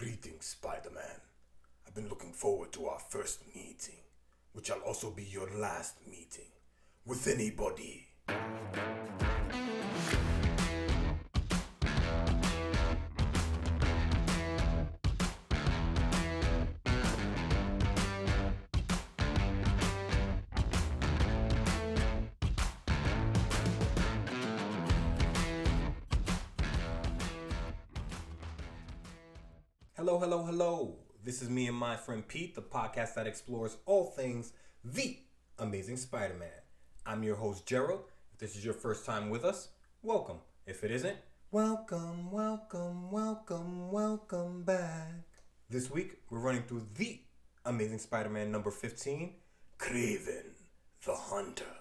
Greetings, Spider Man. I've been looking forward to our first meeting, which shall also be your last meeting with anybody. This is me and my friend Pete, the podcast that explores all things The Amazing Spider Man. I'm your host, Gerald. If this is your first time with us, welcome. If it isn't, welcome, welcome, welcome, welcome back. This week, we're running through The Amazing Spider Man number 15 Kraven the Hunter.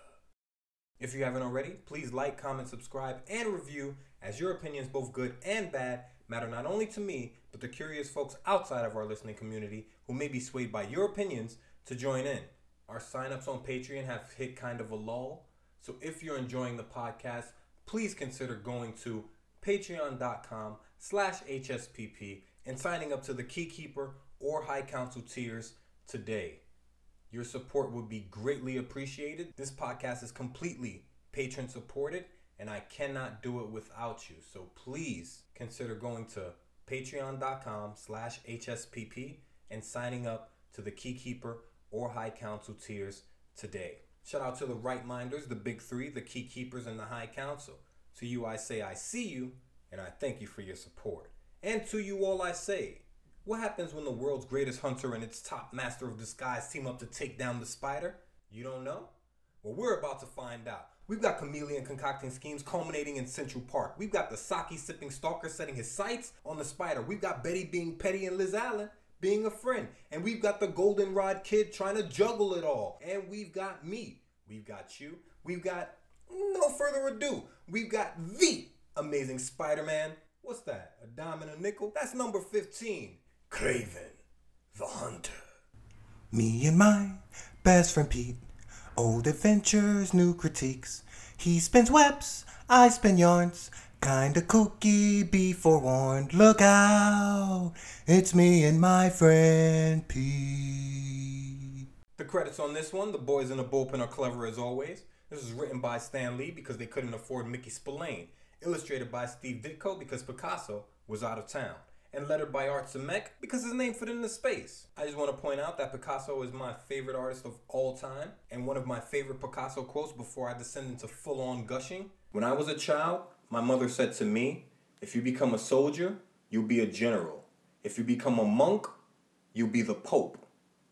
If you haven't already, please like, comment, subscribe, and review, as your opinions, both good and bad, matter not only to me, but the curious folks outside of our listening community who may be swayed by your opinions to join in. Our signups on Patreon have hit kind of a lull, so if you're enjoying the podcast, please consider going to patreon.com slash hspp and signing up to the Keykeeper or High Council tiers today. Your support would be greatly appreciated. This podcast is completely patron supported, and I cannot do it without you. So please consider going to patreon.com slash hspp and signing up to the Keykeeper or High Council tiers today. Shout out to the Right Minders, the Big Three, the Keykeepers, and the High Council. To you I say I see you, and I thank you for your support. And to you all I say, what happens when the world's greatest hunter and its top master of disguise team up to take down the spider? You don't know? Well, we're about to find out. We've got Chameleon concocting schemes culminating in Central Park. We've got the sake sipping stalker setting his sights on the spider. We've got Betty being petty and Liz Allen being a friend. And we've got the goldenrod kid trying to juggle it all. And we've got me. We've got you. We've got, no further ado, we've got the amazing Spider Man. What's that? A dime and a nickel? That's number 15. Kraven the Hunter. Me and my best friend Pete. Old adventures, new critiques. He spins webs, I spin yarns. Kinda kooky, be forewarned. Look out, it's me and my friend P. The credits on this one, the boys in the bullpen are clever as always. This was written by Stan Lee because they couldn't afford Mickey Spillane. Illustrated by Steve Ditko because Picasso was out of town. And lettered by Art Zemek because his name fit into space. I just want to point out that Picasso is my favorite artist of all time, and one of my favorite Picasso quotes before I descend into full on gushing. When I was a child, my mother said to me, If you become a soldier, you'll be a general. If you become a monk, you'll be the Pope.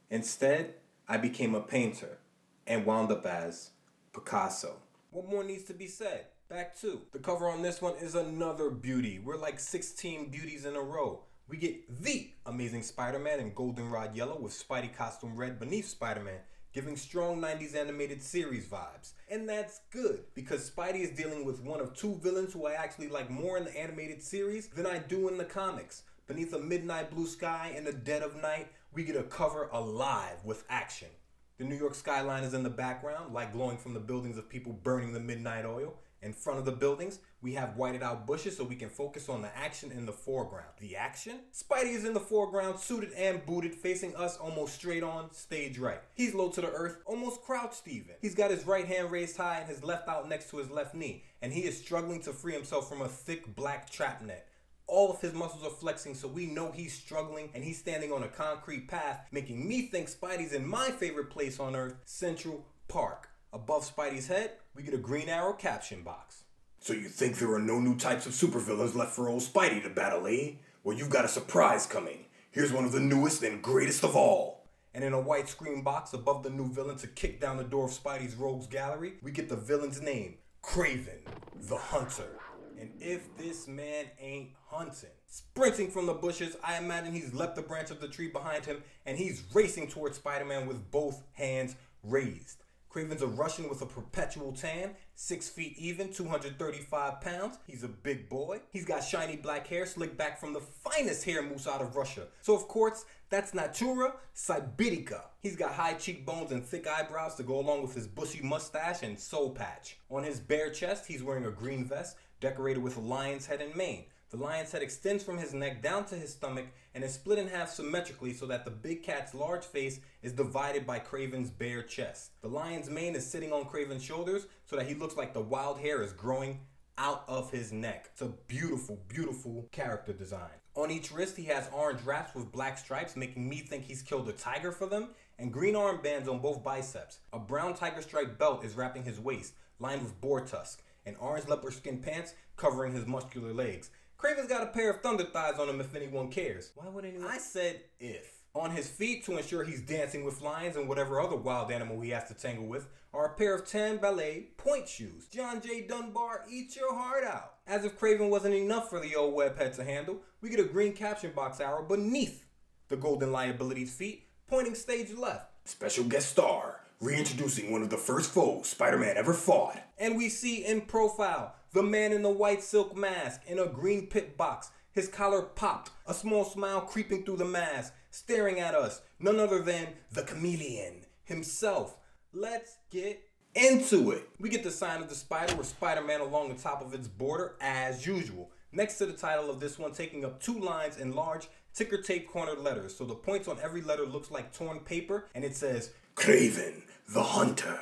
Instead, I became a painter and wound up as Picasso. What more needs to be said? Back to the cover on this one is another beauty. We're like 16 beauties in a row. We get the amazing Spider Man in goldenrod yellow with Spidey costume red beneath Spider Man, giving strong 90s animated series vibes. And that's good because Spidey is dealing with one of two villains who I actually like more in the animated series than I do in the comics. Beneath a midnight blue sky in the dead of night, we get a cover alive with action. The New York skyline is in the background, like glowing from the buildings of people burning the midnight oil. In front of the buildings, we have whited out bushes so we can focus on the action in the foreground. The action? Spidey is in the foreground, suited and booted, facing us almost straight on, stage right. He's low to the earth, almost crouched even. He's got his right hand raised high and his left out next to his left knee, and he is struggling to free himself from a thick black trap net. All of his muscles are flexing, so we know he's struggling and he's standing on a concrete path, making me think Spidey's in my favorite place on earth, Central Park. Above Spidey's head, we get a Green Arrow caption box. So you think there are no new types of supervillains left for old Spidey to battle, eh? Well, you've got a surprise coming. Here's one of the newest and greatest of all. And in a white screen box above the new villain to kick down the door of Spidey's rogues gallery, we get the villain's name, Kraven the Hunter. And if this man ain't hunting, sprinting from the bushes, I imagine he's left the branch of the tree behind him and he's racing towards Spider Man with both hands raised. Kraven's a Russian with a perpetual tan, 6 feet even, 235 pounds. He's a big boy. He's got shiny black hair slicked back from the finest hair mousse out of Russia. So, of course, that's Natura Sibirica. He's got high cheekbones and thick eyebrows to go along with his bushy mustache and soul patch. On his bare chest, he's wearing a green vest decorated with a lion's head and mane. The lion's head extends from his neck down to his stomach and is split in half symmetrically so that the big cat's large face is divided by Kraven's bare chest. The lion's mane is sitting on Kraven's shoulders so that he looks like the wild hair is growing out of his neck. It's a beautiful, beautiful character design. On each wrist, he has orange wraps with black stripes, making me think he's killed a tiger for them, and green armbands on both biceps. A brown tiger stripe belt is wrapping his waist, lined with boar tusk, and orange leopard skin pants covering his muscular legs. Kraven's got a pair of thunder thighs on him if anyone cares. Why would anyone? I said if. On his feet to ensure he's dancing with lions and whatever other wild animal he has to tangle with are a pair of tan ballet point shoes. John J. Dunbar, eat your heart out. As if Kraven wasn't enough for the old webhead to handle, we get a green caption box arrow beneath the Golden Liability's feet, pointing stage left. Special guest star, reintroducing one of the first foes Spider Man ever fought. And we see in profile the man in the white silk mask in a green pit box. His collar popped, a small smile creeping through the mask, staring at us. None other than the chameleon himself. Let's get into it. We get the sign of the spider with Spider Man along the top of its border as usual. Next to the title of this one, taking up two lines in large ticker tape cornered letters. So the points on every letter looks like torn paper and it says Kraven the Hunter.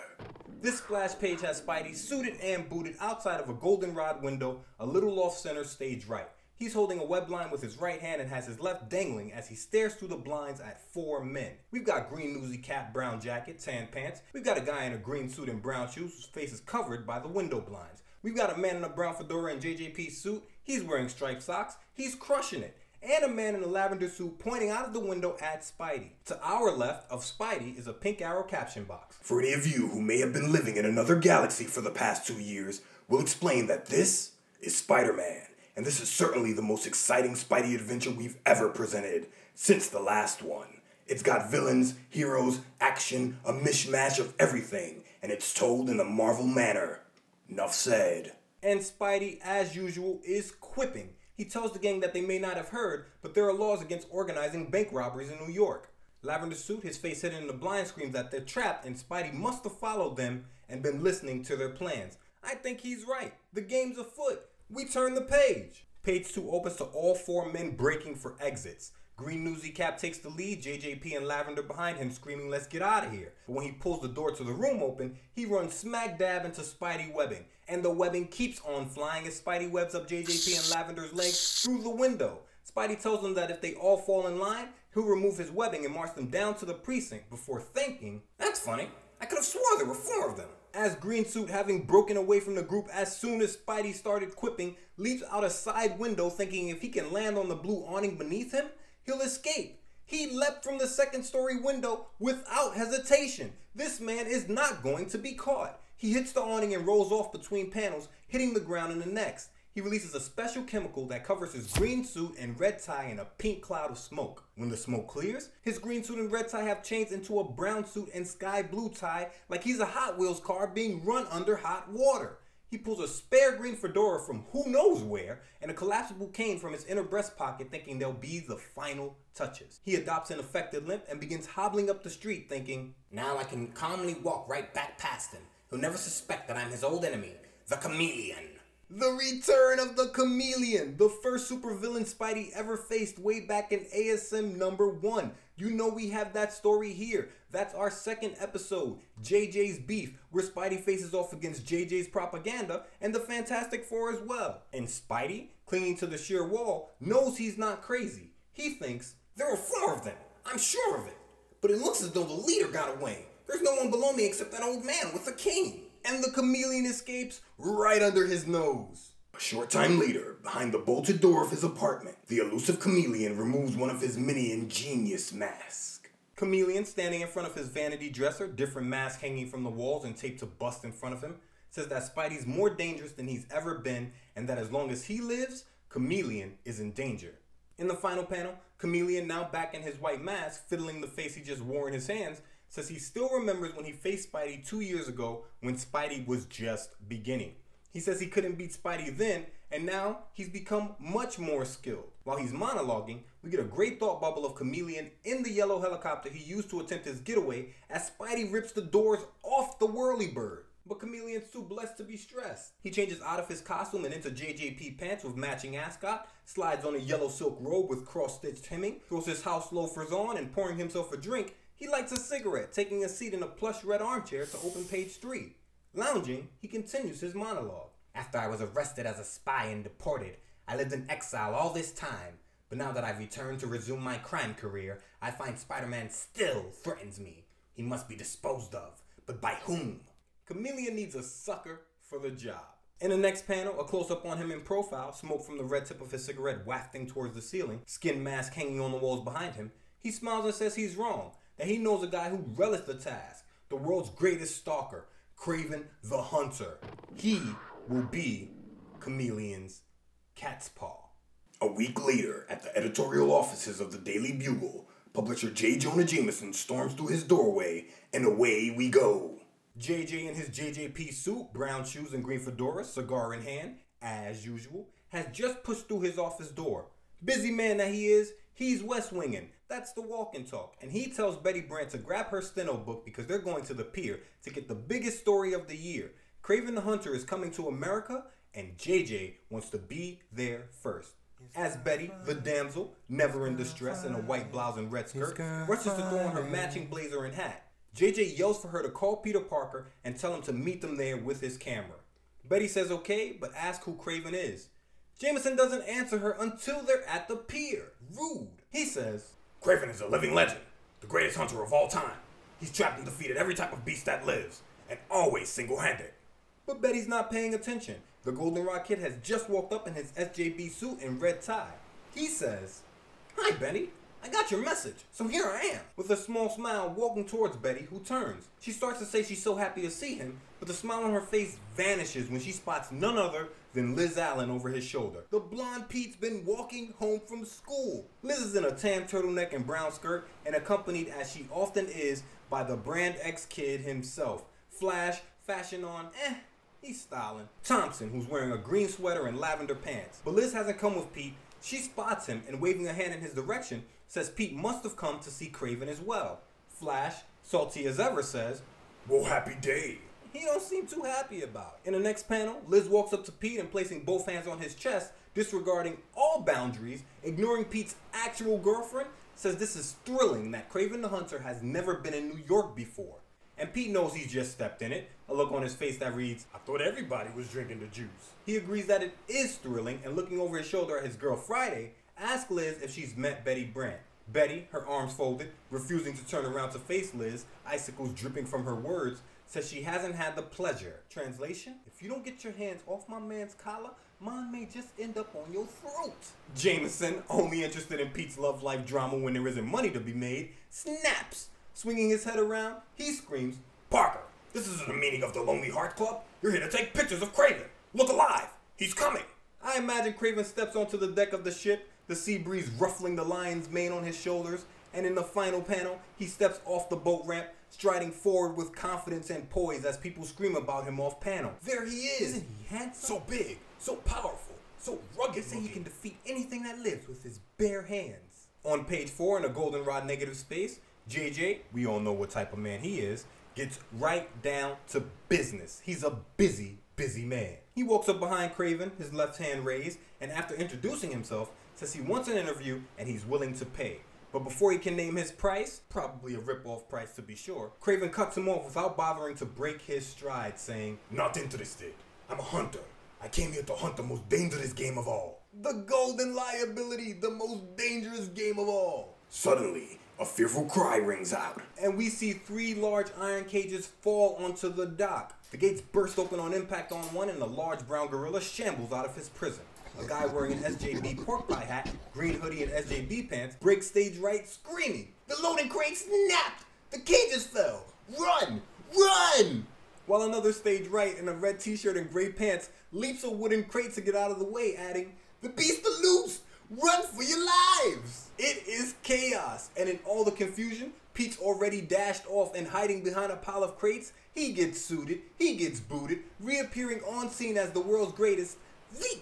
This splash page has Spidey suited and booted outside of a goldenrod window, a little off center stage right. He's holding a web blind with his right hand and has his left dangling as he stares through the blinds at four men. We've got green newsy cap, brown jacket, tan pants. We've got a guy in a green suit and brown shoes whose face is covered by the window blinds. We've got a man in a brown fedora and JJP suit. He's wearing striped socks. He's crushing it. And a man in a lavender suit pointing out of the window at Spidey. To our left of Spidey is a pink arrow caption box. For any of you who may have been living in another galaxy for the past two years, we'll explain that this is Spider Man and this is certainly the most exciting Spidey adventure we've ever presented since the last one. It's got villains, heroes, action, a mishmash of everything, and it's told in the Marvel manner. Enough said. And Spidey, as usual, is quipping. He tells the gang that they may not have heard, but there are laws against organizing bank robberies in New York. Lavender suit, his face hidden in the blind, screams that they're trapped, and Spidey must have followed them and been listening to their plans. I think he's right. The game's afoot. We turn the page. Page 2 opens to all four men breaking for exits. Green Newsy Cap takes the lead, JJP and Lavender behind him screaming, Let's get out of here. But when he pulls the door to the room open, he runs smack dab into Spidey webbing. And the webbing keeps on flying as Spidey webs up JJP and Lavender's legs through the window. Spidey tells them that if they all fall in line, he'll remove his webbing and march them down to the precinct before thinking, That's funny. I could have swore there were four of them as Green Suit, having broken away from the group as soon as Spidey started quipping, leaps out a side window thinking if he can land on the blue awning beneath him, he'll escape. He leapt from the second story window without hesitation. This man is not going to be caught. He hits the awning and rolls off between panels, hitting the ground in the next he releases a special chemical that covers his green suit and red tie in a pink cloud of smoke. When the smoke clears, his green suit and red tie have changed into a brown suit and sky blue tie like he's a Hot Wheels car being run under hot water. He pulls a spare green fedora from who knows where and a collapsible cane from his inner breast pocket, thinking they'll be the final touches. He adopts an affected limp and begins hobbling up the street, thinking, Now I can calmly walk right back past him. He'll never suspect that I'm his old enemy, the chameleon. The return of the chameleon, the first supervillain Spidey ever faced way back in ASM number one. You know we have that story here. That's our second episode, JJ's Beef, where Spidey faces off against JJ's propaganda and the Fantastic Four as well. And Spidey, clinging to the sheer wall, knows he's not crazy. He thinks, there are four of them. I'm sure of it. But it looks as though the leader got away. There's no one below me except that old man with the cane and the chameleon escapes right under his nose. A short time later, behind the bolted door of his apartment, the elusive chameleon removes one of his many ingenious masks. Chameleon, standing in front of his vanity dresser, different masks hanging from the walls and taped to bust in front of him, says that Spidey's more dangerous than he's ever been and that as long as he lives, Chameleon is in danger. In the final panel, Chameleon, now back in his white mask, fiddling the face he just wore in his hands, says he still remembers when he faced Spidey two years ago when Spidey was just beginning. He says he couldn't beat Spidey then, and now he's become much more skilled. While he's monologuing, we get a great thought bubble of Chameleon in the yellow helicopter he used to attempt his getaway as Spidey rips the doors off the Whirlybird. but Chameleon's too blessed to be stressed. He changes out of his costume and into JJP pants with matching ascot, slides on a yellow silk robe with cross-stitched hemming, throws his house loafers on, and pouring himself a drink, he lights a cigarette, taking a seat in a plush red armchair to open page three. Lounging, he continues his monologue. After I was arrested as a spy and deported, I lived in exile all this time. But now that I've returned to resume my crime career, I find Spider Man still threatens me. He must be disposed of. But by whom? Chameleon needs a sucker for the job. In the next panel, a close up on him in profile, smoke from the red tip of his cigarette wafting towards the ceiling, skin mask hanging on the walls behind him. He smiles and says he's wrong, that he knows a guy who relished the task, the world's greatest stalker, Kraven the Hunter. He will be Chameleon's cat's paw. A week later, at the editorial offices of the Daily Bugle, publisher J. Jonah Jameson storms through his doorway, and away we go. JJ in his JJP suit, brown shoes and green fedora, cigar in hand, as usual, has just pushed through his office door. Busy man that he is, he's west winging. That's the walk and talk. And he tells Betty Brant to grab her steno book because they're going to the pier to get the biggest story of the year. Kraven the Hunter is coming to America, and JJ wants to be there first. As Betty, the damsel, never in distress in a white blouse and red skirt, rushes to throw on her matching blazer and hat. JJ yells for her to call Peter Parker and tell him to meet them there with his camera. Betty says okay, but asks who Kraven is. Jameson doesn't answer her until they're at the pier. Rude. He says, Kraven is a living legend, the greatest hunter of all time. He's trapped and defeated every type of beast that lives, and always single handed. But Betty's not paying attention. The Goldenrod Kid has just walked up in his SJB suit and red tie. He says, Hi, Betty. I got your message, so here I am. With a small smile, walking towards Betty, who turns. She starts to say she's so happy to see him, but the smile on her face vanishes when she spots none other than Liz Allen over his shoulder. The blonde Pete's been walking home from school. Liz is in a tan turtleneck and brown skirt, and accompanied as she often is by the Brand X kid himself. Flash, fashion on, eh, He's styling. Thompson, who's wearing a green sweater and lavender pants. But Liz hasn't come with Pete. She spots him and waving a hand in his direction, says Pete must have come to see Kraven as well. Flash, salty as ever, says, Well, happy day. He don't seem too happy about. In the next panel, Liz walks up to Pete and placing both hands on his chest, disregarding all boundaries, ignoring Pete's actual girlfriend, says this is thrilling that Kraven the Hunter has never been in New York before. And Pete knows he's just stepped in it, a look on his face that reads, I thought everybody was drinking the juice. He agrees that it is thrilling and looking over his shoulder at his girl Friday, asks Liz if she's met Betty Brant. Betty, her arms folded, refusing to turn around to face Liz, icicles dripping from her words, says she hasn't had the pleasure. Translation? If you don't get your hands off my man's collar, mine may just end up on your throat. Jameson, only interested in Pete's love life drama when there isn't money to be made, snaps. Swinging his head around, he screams, Parker, this isn't the meaning of the Lonely Heart Club. You're here to take pictures of Kraven. Look alive. He's coming. I imagine Kraven steps onto the deck of the ship, the sea breeze ruffling the lion's mane on his shoulders, and in the final panel, he steps off the boat ramp, striding forward with confidence and poise as people scream about him off panel. There he is! Isn't he handsome? So big, so powerful, so rugged. They say he can defeat anything that lives with his bare hands. On page four in a goldenrod negative space, JJ, we all know what type of man he is, gets right down to business. He's a busy, busy man. He walks up behind Kraven, his left hand raised, and after introducing himself, says he wants an interview and he's willing to pay. But before he can name his price, probably a rip-off price to be sure, Kraven cuts him off without bothering to break his stride, saying, Not interested. I'm a hunter. I came here to hunt the most dangerous game of all. The golden liability, the most dangerous game of all. Suddenly, a fearful cry rings out. And we see three large iron cages fall onto the dock. The gates burst open on impact on one, and a large brown gorilla shambles out of his prison. A guy wearing an SJB pork pie hat, green hoodie, and SJB pants breaks stage right screaming. The loading crate snapped! The cages fell! Run! Run! While another stage right in a red t-shirt and gray pants leaps a wooden crate to get out of the way, adding, The beast are loose! Run for your lives! It is chaos, and in all the confusion, Pete's already dashed off and hiding behind a pile of crates. He gets suited, he gets booted, reappearing on scene as the world's greatest, the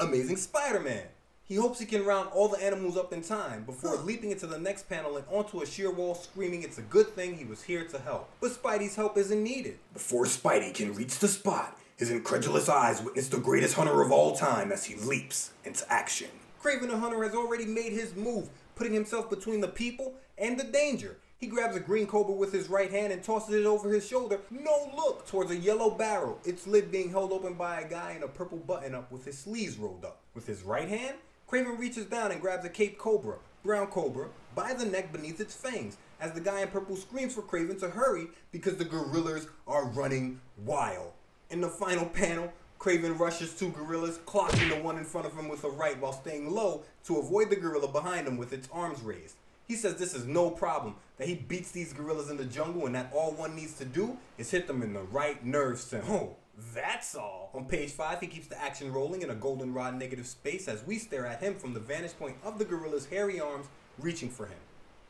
Amazing Spider Man. He hopes he can round all the animals up in time before leaping into the next panel and onto a sheer wall screaming it's a good thing he was here to help. But Spidey's help isn't needed. Before Spidey can reach the spot, his incredulous eyes witness the greatest hunter of all time as he leaps into action. Kraven the Hunter has already made his move, putting himself between the people and the danger. He grabs a green cobra with his right hand and tosses it over his shoulder, no look, towards a yellow barrel, its lid being held open by a guy in a purple button up with his sleeves rolled up. With his right hand, Kraven reaches down and grabs a Cape Cobra, brown cobra, by the neck beneath its fangs, as the guy in purple screams for Kraven to hurry because the gorillas are running wild. In the final panel, Kraven rushes two gorillas, clocking the one in front of him with a right while staying low to avoid the gorilla behind him with its arms raised. He says this is no problem, that he beats these gorillas in the jungle and that all one needs to do is hit them in the right nerve center. Oh, that's all. On page 5, he keeps the action rolling in a goldenrod negative space as we stare at him from the vantage point of the gorilla's hairy arms reaching for him.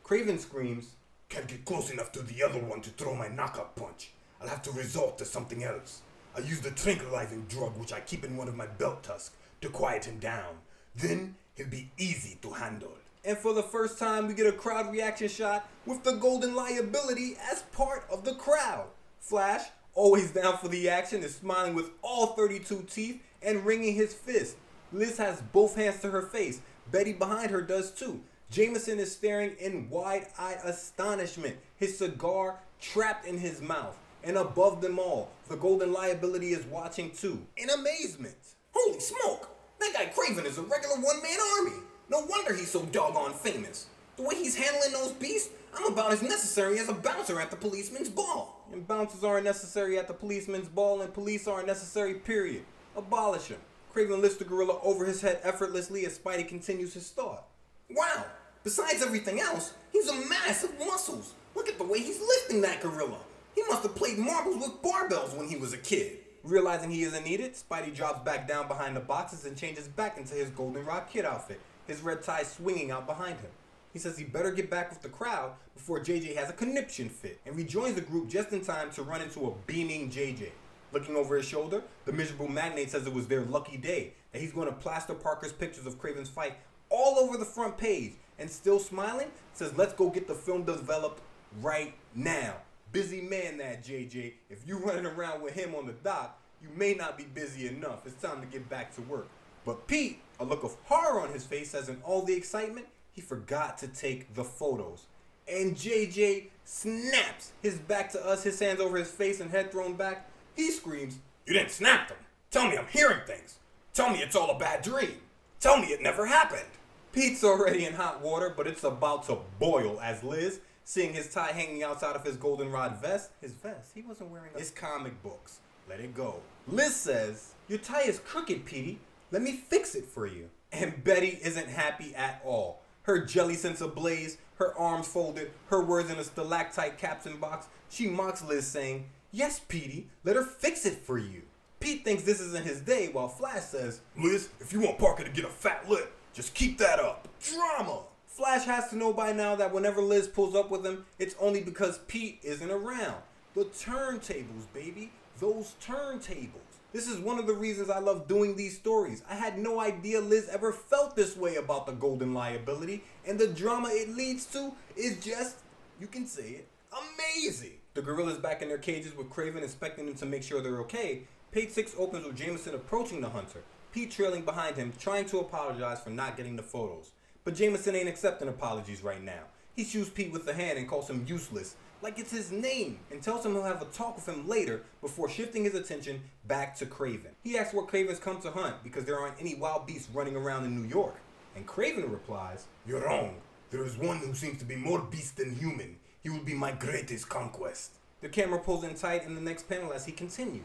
Kraven screams, Can't get close enough to the other one to throw my knockout punch. I'll have to resort to something else. I use the tranquilizing drug which I keep in one of my belt tusks to quiet him down. Then he'll be easy to handle. And for the first time, we get a crowd reaction shot with the golden liability as part of the crowd. Flash, always down for the action, is smiling with all 32 teeth and wringing his fist. Liz has both hands to her face. Betty behind her does too. Jameson is staring in wide eyed astonishment, his cigar trapped in his mouth. And above them all, the golden liability is watching too, in amazement. Holy smoke! That guy Kraven is a regular one man army. No wonder he's so doggone famous. The way he's handling those beasts, I'm about as necessary as a bouncer at the policeman's ball. And bouncers aren't necessary at the policeman's ball, and police aren't necessary, period. Abolish him. Kraven lifts the gorilla over his head effortlessly as Spidey continues his thought. Wow! Besides everything else, he's a mass of muscles. Look at the way he's lifting that gorilla. He must have played marbles with barbells when he was a kid. Realizing he isn't needed, Spidey drops back down behind the boxes and changes back into his Goldenrod Kid outfit, his red tie swinging out behind him. He says he better get back with the crowd before JJ has a conniption fit and rejoins the group just in time to run into a beaming JJ. Looking over his shoulder, the miserable magnate says it was their lucky day, that he's going to plaster Parker's pictures of Kraven's fight all over the front page, and still smiling, says let's go get the film developed right now. Busy man that JJ. If you're running around with him on the dock, you may not be busy enough. It's time to get back to work. But Pete, a look of horror on his face, as in all the excitement, he forgot to take the photos. And JJ snaps his back to us, his hands over his face and head thrown back. He screams, You didn't snap them. Tell me I'm hearing things. Tell me it's all a bad dream. Tell me it never happened. Pete's already in hot water, but it's about to boil as Liz, seeing his tie hanging outside of his goldenrod vest, his vest, he wasn't wearing his comic books. Let it go. Liz says, Your tie is crooked, Petey. Let me fix it for you. And Betty isn't happy at all. Her jelly sense ablaze, her arms folded, her words in a stalactite caption box. She mocks Liz, saying, Yes, Petey, let her fix it for you. Pete thinks this isn't his day, while Flash says, Liz, if you want Parker to get a fat lip, just keep that up. Drama! Flash has to know by now that whenever Liz pulls up with him, it's only because Pete isn't around. The turntables, baby. Those turntables. This is one of the reasons I love doing these stories. I had no idea Liz ever felt this way about the golden liability, and the drama it leads to is just, you can say it, amazing. The gorillas back in their cages with Kraven inspecting them to make sure they're okay. Page 6 opens with Jameson approaching the hunter, Pete trailing behind him, trying to apologize for not getting the photos. But Jameson ain't accepting apologies right now. He shoots Pete with the hand and calls him useless, like it's his name, and tells him he'll have a talk with him later before shifting his attention back to Kraven. He asks what Kraven's come to hunt because there aren't any wild beasts running around in New York. And Kraven replies, You're wrong. There is one who seems to be more beast than human. He will be my greatest conquest. The camera pulls in tight in the next panel as he continues.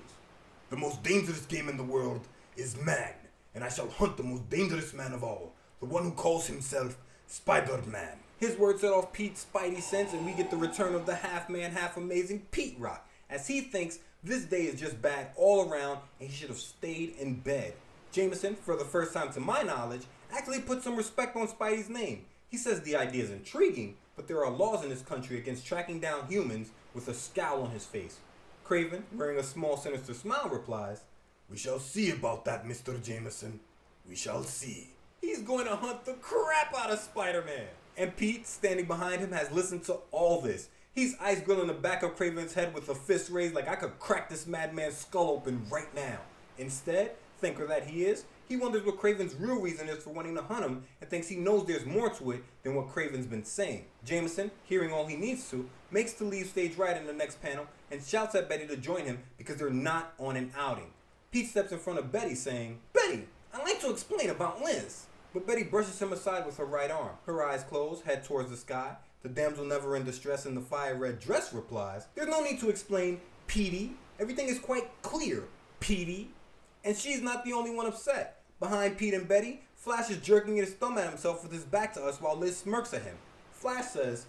The most dangerous game in the world is man, and I shall hunt the most dangerous man of all, the one who calls himself Spider-Man. His words set off Pete's spidey sense, and we get the return of the half man, half amazing Pete Rock, as he thinks this day is just bad all around and he should have stayed in bed. Jameson, for the first time to my knowledge, actually put some respect on Spidey's name. He says the idea is intriguing, but there are laws in this country against tracking down humans with a scowl on his face. Kraven, wearing a small sinister smile, replies, We shall see about that, Mr. Jameson. We shall see. He's going to hunt the crap out of Spider Man. And Pete, standing behind him, has listened to all this. He's ice grilling the back of Kraven's head with a fist raised like I could crack this madman's skull open right now. Instead, thinker that he is, he wonders what Kraven's real reason is for wanting to hunt him and thinks he knows there's more to it than what Kraven's been saying. Jameson, hearing all he needs to, makes to leave stage right in the next panel and shouts at Betty to join him because they're not on an outing. Pete steps in front of Betty saying, Betty, I'd like to explain about Liz. But Betty brushes him aside with her right arm. Her eyes closed, head towards the sky. The damsel never in distress in the fire red dress replies, There's no need to explain, Petey. Everything is quite clear, Petey. And she's not the only one upset. Behind Pete and Betty, Flash is jerking his thumb at himself with his back to us while Liz smirks at him. Flash says,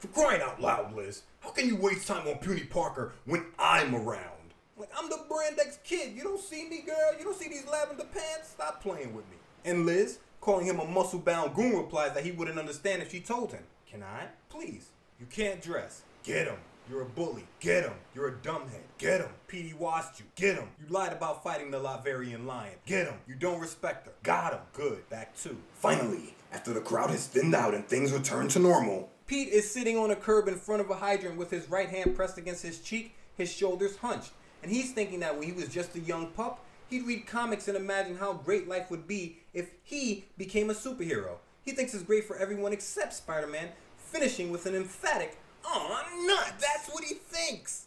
For crying out loud, Liz, how can you waste time on Puny Parker when I'm around? Like, I'm the brand X kid. You don't see me, girl. You don't see these lavender pants. Stop playing with me. And Liz, calling him a muscle bound goon, replies that he wouldn't understand if she told him. Can I? Please. You can't dress. Get him. You're a bully. Get him. You're a dumbhead. Get him. Petey washed you. Get him. You lied about fighting the Laverian lion. Get him. You don't respect her. Got him. Good. Back two. Finally, after the crowd has thinned out and things return to normal, Pete is sitting on a curb in front of a hydrant with his right hand pressed against his cheek, his shoulders hunched. And he's thinking that when he was just a young pup, he'd read comics and imagine how great life would be if he became a superhero. He thinks it's great for everyone except Spider Man, finishing with an emphatic, Aw, nuts! That's what he thinks!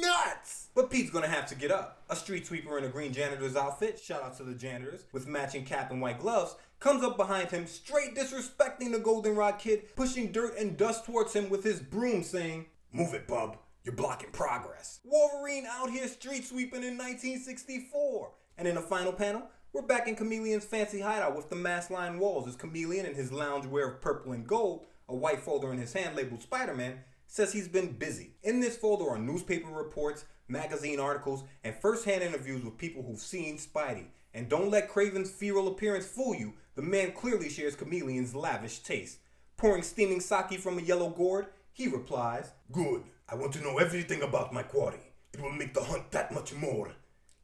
Nuts! But Pete's gonna have to get up. A street sweeper in a green janitor's outfit, shout out to the janitors, with matching cap and white gloves, comes up behind him, straight disrespecting the Goldenrod kid, pushing dirt and dust towards him with his broom, saying, Move it, bub. You're blocking progress. Wolverine out here street sweeping in 1964. And in the final panel, we're back in Chameleon's fancy hideout with the mask lined walls as Chameleon in his loungewear of purple and gold, a white folder in his hand labeled Spider Man, says he's been busy. In this folder are newspaper reports, magazine articles, and first hand interviews with people who've seen Spidey. And don't let Kraven's feral appearance fool you, the man clearly shares Chameleon's lavish taste. Pouring steaming sake from a yellow gourd, he replies, Good. I want to know everything about my quarry. It will make the hunt that much more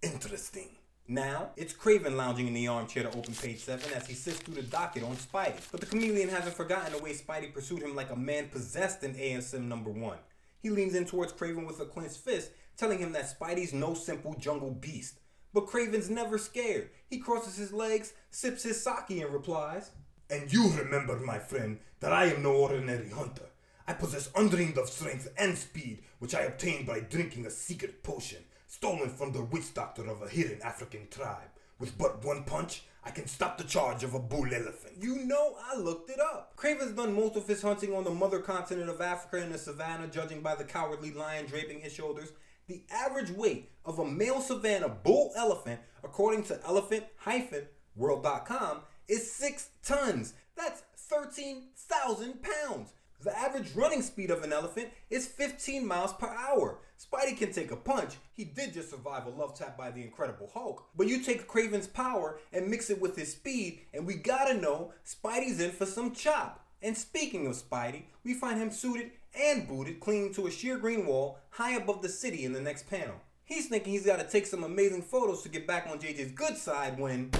interesting. Now, it's Kraven lounging in the armchair to open page 7 as he sifts through the docket on Spidey. But the chameleon hasn't forgotten the way Spidey pursued him like a man possessed in ASM number 1. He leans in towards Kraven with a clenched fist, telling him that Spidey's no simple jungle beast. But Kraven's never scared. He crosses his legs, sips his sake, and replies, And you remember, my friend, that I am no ordinary hunter. I possess undreamed of strength and speed, which I obtained by drinking a secret potion stolen from the witch doctor of a hidden African tribe. With but one punch, I can stop the charge of a bull elephant. You know, I looked it up. Kraven's done most of his hunting on the mother continent of Africa in the savannah, judging by the cowardly lion draping his shoulders. The average weight of a male savannah bull elephant, according to elephant-world.com, is 6 tons. That's 13,000 pounds. The average running speed of an elephant is 15 miles per hour. Spidey can take a punch. He did just survive a love tap by the Incredible Hulk. But you take Kraven's power and mix it with his speed, and we gotta know Spidey's in for some chop. And speaking of Spidey, we find him suited and booted clinging to a sheer green wall high above the city in the next panel. He's thinking he's gotta take some amazing photos to get back on JJ's good side when.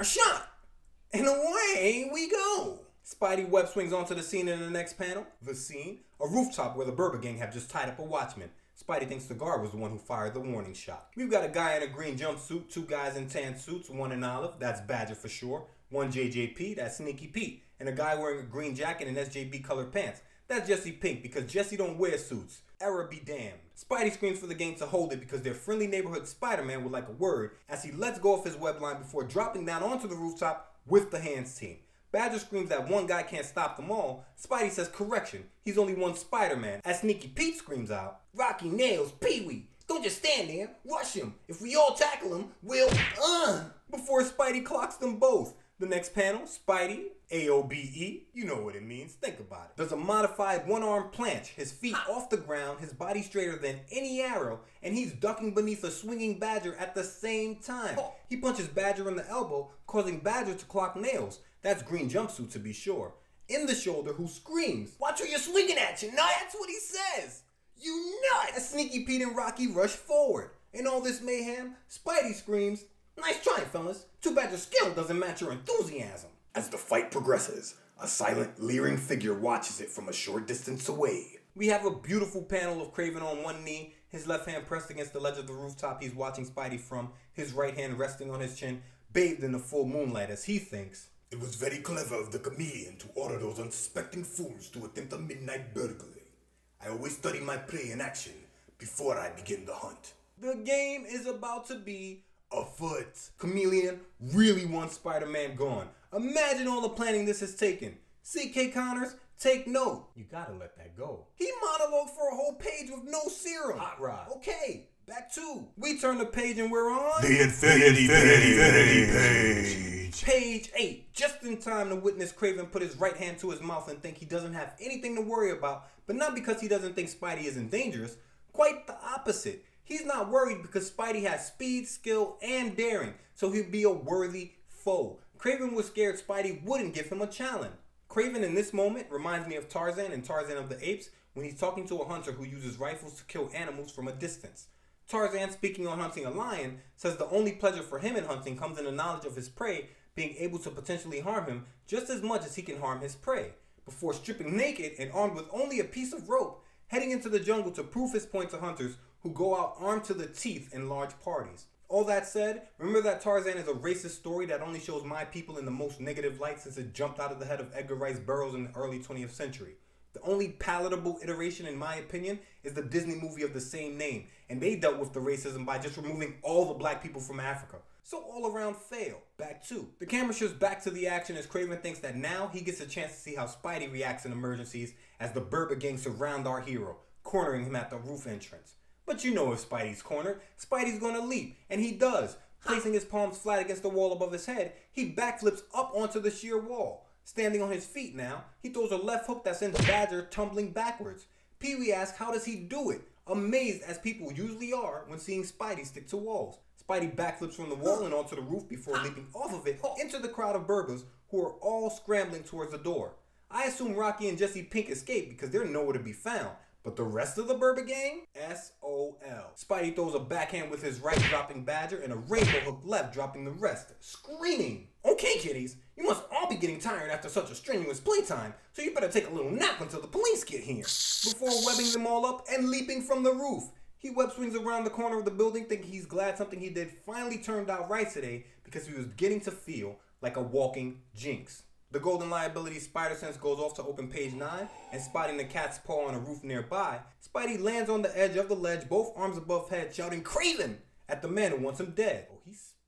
A shot! And away we go! Spidey web swings onto the scene in the next panel. The scene? A rooftop where the Berber gang have just tied up a watchman. Spidey thinks the guard was the one who fired the warning shot. We've got a guy in a green jumpsuit, two guys in tan suits, one in olive, that's Badger for sure, one JJP, that's Sneaky Pete, and a guy wearing a green jacket and SJB colored pants. That's Jesse Pink because Jesse don't wear suits. Error be damned. Spidey screams for the gang to hold it because their friendly neighborhood Spider-Man would like a word as he lets go of his web line before dropping down onto the rooftop with the hands team. Badger screams that one guy can't stop them all. Spidey says correction, he's only one Spider-Man. As Sneaky Pete screams out, Rocky Nails, Pee-wee, don't just stand there, rush him. If we all tackle him, we'll, uh, before Spidey clocks them both. The next panel, Spidey, AOBE, you know what it means, think about it. There's a modified one-armed planche, his feet off the ground, his body straighter than any arrow, and he's ducking beneath a swinging Badger at the same time. He punches Badger in the elbow, causing Badger to clock nails. That's green jumpsuit to be sure. In the shoulder, who screams, Watch who you're swinging at, you nut! That's what he says! You nut! As Sneaky Pete and Rocky rush forward. In all this mayhem, Spidey screams, Nice try, fellas. Too bad your skill doesn't match your enthusiasm. As the fight progresses, a silent, leering figure watches it from a short distance away. We have a beautiful panel of Kraven on one knee, his left hand pressed against the ledge of the rooftop he's watching Spidey from, his right hand resting on his chin, bathed in the full moonlight as he thinks. It was very clever of the chameleon to order those unsuspecting fools to attempt a midnight burglary. I always study my prey in action before I begin the hunt. The game is about to be afoot. Chameleon really wants Spider Man gone. Imagine all the planning this has taken. CK Connors, take note. You gotta let that go. He monologued for a whole page with no serum. Hot rod. Okay, back to. We turn the page and we're on. The Infinity, Infinity, Infinity page. Page 8. Just in time to witness Kraven put his right hand to his mouth and think he doesn't have anything to worry about, but not because he doesn't think Spidey isn't dangerous. Quite the opposite. He's not worried because Spidey has speed, skill, and daring, so he'd be a worthy foe. Kraven was scared Spidey wouldn't give him a challenge. Kraven in this moment reminds me of Tarzan in Tarzan of the Apes when he's talking to a hunter who uses rifles to kill animals from a distance. Tarzan, speaking on hunting a lion, says the only pleasure for him in hunting comes in the knowledge of his prey being able to potentially harm him just as much as he can harm his prey, before stripping naked and armed with only a piece of rope, heading into the jungle to prove his point to hunters who go out armed to the teeth in large parties. All that said, remember that Tarzan is a racist story that only shows my people in the most negative light since it jumped out of the head of Edgar Rice Burroughs in the early 20th century. The only palatable iteration, in my opinion, is the Disney movie of the same name, and they dealt with the racism by just removing all the black people from Africa. So all around fail. Back two. The camera shifts back to the action as Kraven thinks that now he gets a chance to see how Spidey reacts in emergencies as the Berber gang surround our hero, cornering him at the roof entrance. But you know if Spidey's cornered, Spidey's gonna leap, and he does. Placing his palms flat against the wall above his head, he backflips up onto the sheer wall. Standing on his feet now, he throws a left hook that sends Badger tumbling backwards. Pee Wee asks how does he do it, amazed as people usually are when seeing Spidey stick to walls. Spidey backflips from the wall and onto the roof before leaping off of it into the crowd of burglars who are all scrambling towards the door. I assume Rocky and Jesse Pink escape because they're nowhere to be found, but the rest of the Berber gang? SOL. Spidey throws a backhand with his right, dropping Badger, and a rainbow hook left, dropping the rest, screaming. Okay, kiddies, you must all be getting tired after such a strenuous playtime, so you better take a little nap until the police get here. Before webbing them all up and leaping from the roof. He web swings around the corner of the building, thinking he's glad something he did finally turned out right today because he was beginning to feel like a walking jinx. The golden liability spider sense goes off to open page 9, and spotting the cat's paw on a roof nearby, Spidey lands on the edge of the ledge, both arms above head, shouting Kraven at the man who wants him dead.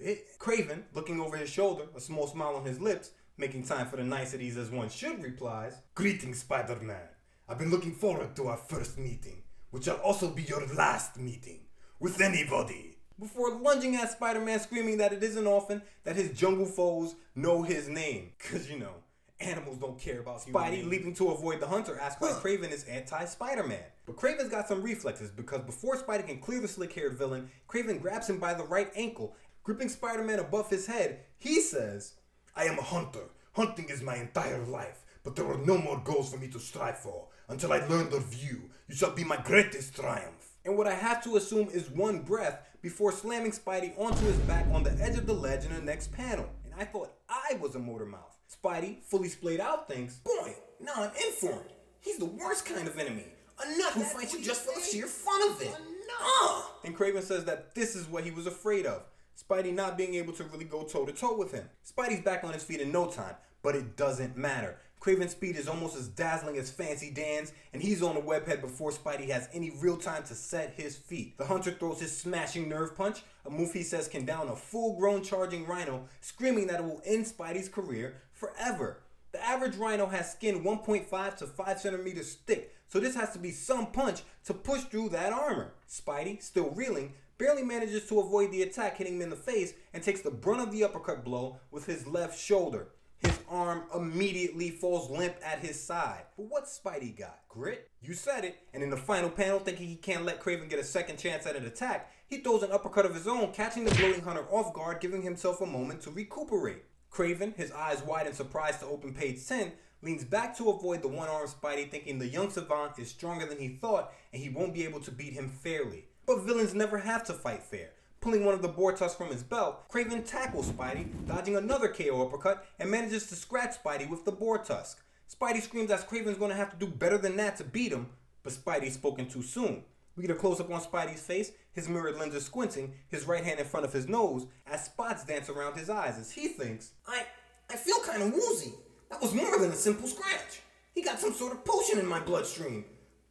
Kraven, looking over his shoulder, a small smile on his lips, making time for the niceties as one should, replies, Greetings, Spider Man. I've been looking forward to our first meeting, which shall also be your last meeting with anybody. Before lunging at Spider Man, screaming that it isn't often that his jungle foes know his name. Cause you know, animals don't care about Spidey leaping to avoid the hunter asks why Kraven is anti Spider Man. But Kraven's got some reflexes because before Spidey can clear the slick haired villain, Kraven grabs him by the right ankle, gripping Spider Man above his head. He says, I am a hunter. Hunting is my entire life, but there are no more goals for me to strive for. Until I learn the view, you shall be my greatest triumph. And what I have to assume is one breath before slamming Spidey onto his back on the edge of the ledge in the next panel. And I thought I was a motor mouth. Spidey, fully splayed out, thinks, Boy, now I'm informed. He's the worst kind of enemy. A nut who fights you just for the sheer fun of it. Ah! And Kraven says that this is what he was afraid of. Spidey not being able to really go toe to toe with him. Spidey's back on his feet in no time, but it doesn't matter. Kraven's speed is almost as dazzling as Fancy Dan's, and he's on the webhead before Spidey has any real time to set his feet. The hunter throws his smashing nerve punch, a move he says can down a full grown charging rhino, screaming that it will end Spidey's career forever. The average rhino has skin 1.5 to 5 centimeters thick, so this has to be some punch to push through that armor. Spidey, still reeling, barely manages to avoid the attack hitting him in the face and takes the brunt of the uppercut blow with his left shoulder. His arm immediately falls limp at his side. But what's Spidey got? Grit? You said it. And in the final panel, thinking he can't let Kraven get a second chance at an attack, he throws an uppercut of his own, catching the gloating hunter off guard, giving himself a moment to recuperate. Kraven, his eyes wide in surprise to open page 10, leans back to avoid the one armed Spidey, thinking the young savant is stronger than he thought and he won't be able to beat him fairly. But villains never have to fight fair. Pulling one of the boar tusks from his belt, Kraven tackles Spidey, dodging another KO uppercut, and manages to scratch Spidey with the boar tusk. Spidey screams that Kraven's gonna have to do better than that to beat him, but Spidey's spoken too soon. We get a close up on Spidey's face, his mirrored lenses squinting, his right hand in front of his nose, as spots dance around his eyes as he thinks, I I feel kind of woozy. That was more than a simple scratch. He got some sort of potion in my bloodstream.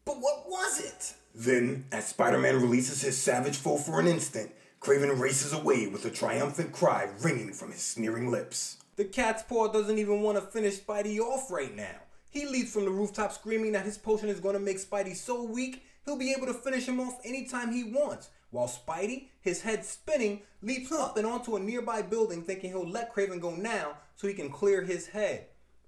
But what was it? Then, as Spider Man releases his savage foe for an instant, Kraven races away with a triumphant cry ringing from his sneering lips. The cat's paw doesn't even want to finish Spidey off right now. He leaps from the rooftop screaming that his potion is going to make Spidey so weak he'll be able to finish him off anytime he wants. While Spidey, his head spinning, leaps up and onto a nearby building thinking he'll let Kraven go now so he can clear his head.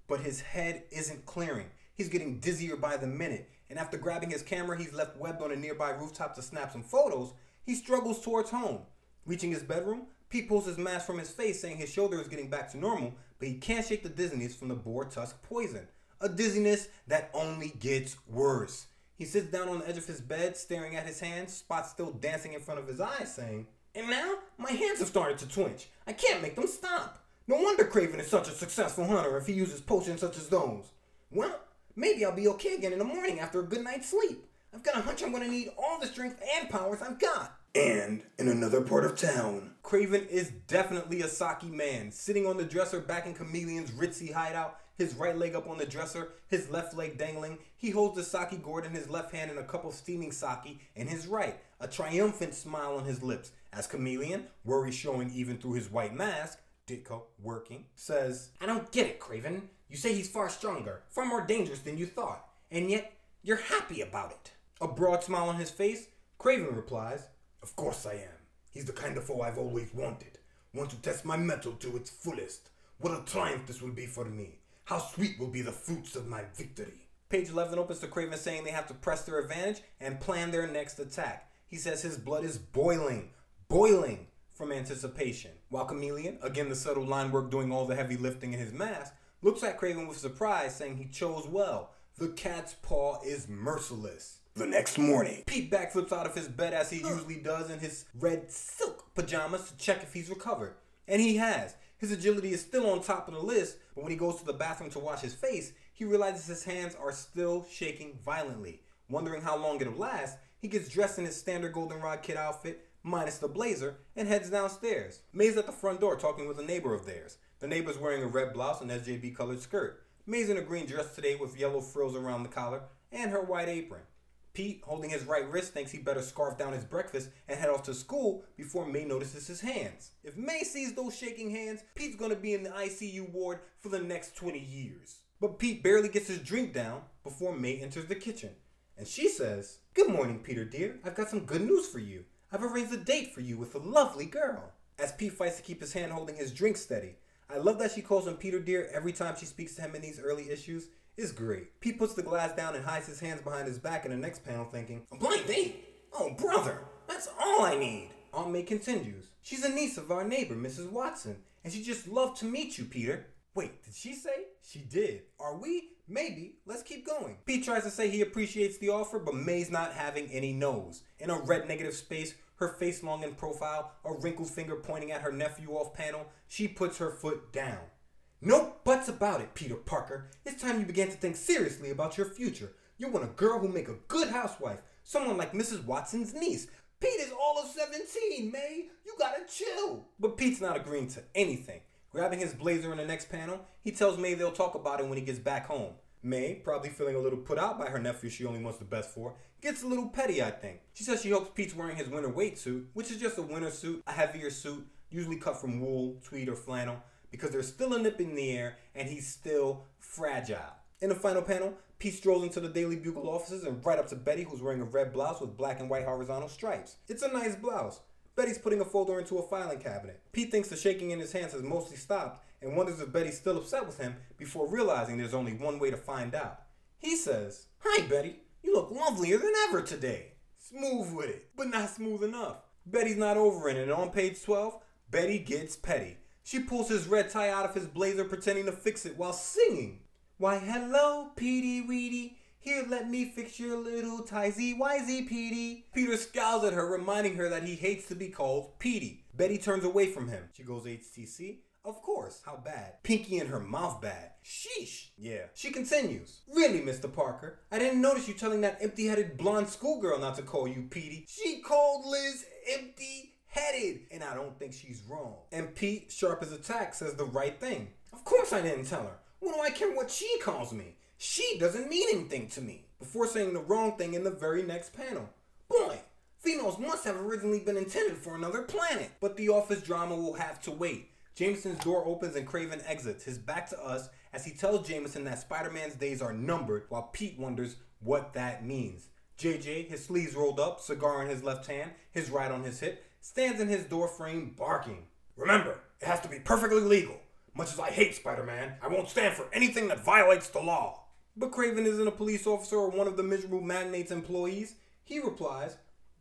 But his head isn't clearing. He's getting dizzier by the minute, and after grabbing his camera he's left webbed on a nearby rooftop to snap some photos, he struggles towards home. Reaching his bedroom, Pete pulls his mask from his face saying his shoulder is getting back to normal, but he can't shake the dizziness from the boar tusk poison. A dizziness that only gets worse. He sits down on the edge of his bed, staring at his hands, spots still dancing in front of his eyes, saying, And now my hands have started to twitch. I can't make them stop. No wonder Kraven is such a successful hunter if he uses potions such as those. Well, maybe I'll be okay again in the morning after a good night's sleep. I've got a hunch I'm gonna need all the strength and powers I've got. And in another part of town, Kraven is definitely a sake man, sitting on the dresser back in Chameleon's ritzy hideout, his right leg up on the dresser, his left leg dangling. He holds the sake gourd in his left hand and a cup of steaming sake in his right, a triumphant smile on his lips, as Chameleon, worry showing even through his white mask, Ditko working, says, I don't get it, Kraven. You say he's far stronger, far more dangerous than you thought, and yet you're happy about it. A broad smile on his face, Kraven replies, Of course I am. He's the kind of foe I've always wanted. Want to test my mettle to its fullest. What a triumph this will be for me. How sweet will be the fruits of my victory. Page 11 opens to Kraven saying they have to press their advantage and plan their next attack. He says his blood is boiling, boiling from anticipation. While Chameleon, again the subtle line work doing all the heavy lifting in his mask, looks at Kraven with surprise, saying he chose well. The cat's paw is merciless. The next morning, Pete backflips out of his bed as he usually does in his red silk pajamas to check if he's recovered. And he has. His agility is still on top of the list, but when he goes to the bathroom to wash his face, he realizes his hands are still shaking violently. Wondering how long it'll last, he gets dressed in his standard Goldenrod kid outfit, minus the blazer, and heads downstairs. May's at the front door talking with a neighbor of theirs. The neighbor's wearing a red blouse and SJB colored skirt. May's in a green dress today with yellow frills around the collar and her white apron. Pete, holding his right wrist, thinks he better scarf down his breakfast and head off to school before May notices his hands. If May sees those shaking hands, Pete's gonna be in the ICU ward for the next 20 years. But Pete barely gets his drink down before May enters the kitchen. And she says, Good morning, Peter dear. I've got some good news for you. I've arranged a date for you with a lovely girl. As Pete fights to keep his hand holding his drink steady, I love that she calls him Peter dear every time she speaks to him in these early issues. It's great. Pete puts the glass down and hides his hands behind his back in the next panel, thinking, A blind date? Oh, brother, that's all I need. Aunt May continues, She's a niece of our neighbor, Mrs. Watson, and she just loved to meet you, Peter. Wait, did she say? She did. Are we? Maybe. Let's keep going. Pete tries to say he appreciates the offer, but May's not having any no's. In a red negative space, her face long in profile, a wrinkled finger pointing at her nephew off panel, she puts her foot down. No buts about it, Peter Parker. It's time you began to think seriously about your future. You want a girl who'll make a good housewife, someone like Mrs. Watson's niece. Pete is all of 17, May. You gotta chill. But Pete's not agreeing to anything. Grabbing his blazer in the next panel, he tells May they'll talk about it when he gets back home. May, probably feeling a little put out by her nephew she only wants the best for, gets a little petty, I think. She says she hopes Pete's wearing his winter weight suit, which is just a winter suit, a heavier suit, usually cut from wool, tweed, or flannel, because there's still a nip in the air and he's still fragile. In the final panel, Pete strolls into the Daily Bugle offices and right up to Betty, who's wearing a red blouse with black and white horizontal stripes. It's a nice blouse. Betty's putting a folder into a filing cabinet. Pete thinks the shaking in his hands has mostly stopped and wonders if Betty's still upset with him before realizing there's only one way to find out. He says, Hi, Betty. You look lovelier than ever today. Smooth with it, but not smooth enough. Betty's not over it, and on page 12, Betty gets petty. She pulls his red tie out of his blazer, pretending to fix it while singing. Why, hello, Petey Weedy. Here, let me fix your little tizy wizy Petey. Peter scowls at her, reminding her that he hates to be called Petey. Betty turns away from him. She goes HTC. Of course. How bad? Pinky in her mouth bad. Sheesh. Yeah. She continues. Really, Mr. Parker? I didn't notice you telling that empty headed blonde schoolgirl not to call you Petey. She called Liz empty headed, and I don't think she's wrong. And Pete, sharp as a tack, says the right thing. Of course I didn't tell her. What do I care what she calls me? She doesn't mean anything to me. Before saying the wrong thing in the very next panel. Boy, females must have originally been intended for another planet. But the office drama will have to wait. Jameson's door opens and Kraven exits, his back to us, as he tells Jameson that Spider Man's days are numbered, while Pete wonders what that means. JJ, his sleeves rolled up, cigar in his left hand, his right on his hip, stands in his doorframe barking. Remember, it has to be perfectly legal. Much as I hate Spider Man, I won't stand for anything that violates the law. But Kraven isn't a police officer or one of the miserable magnate's employees. He replies,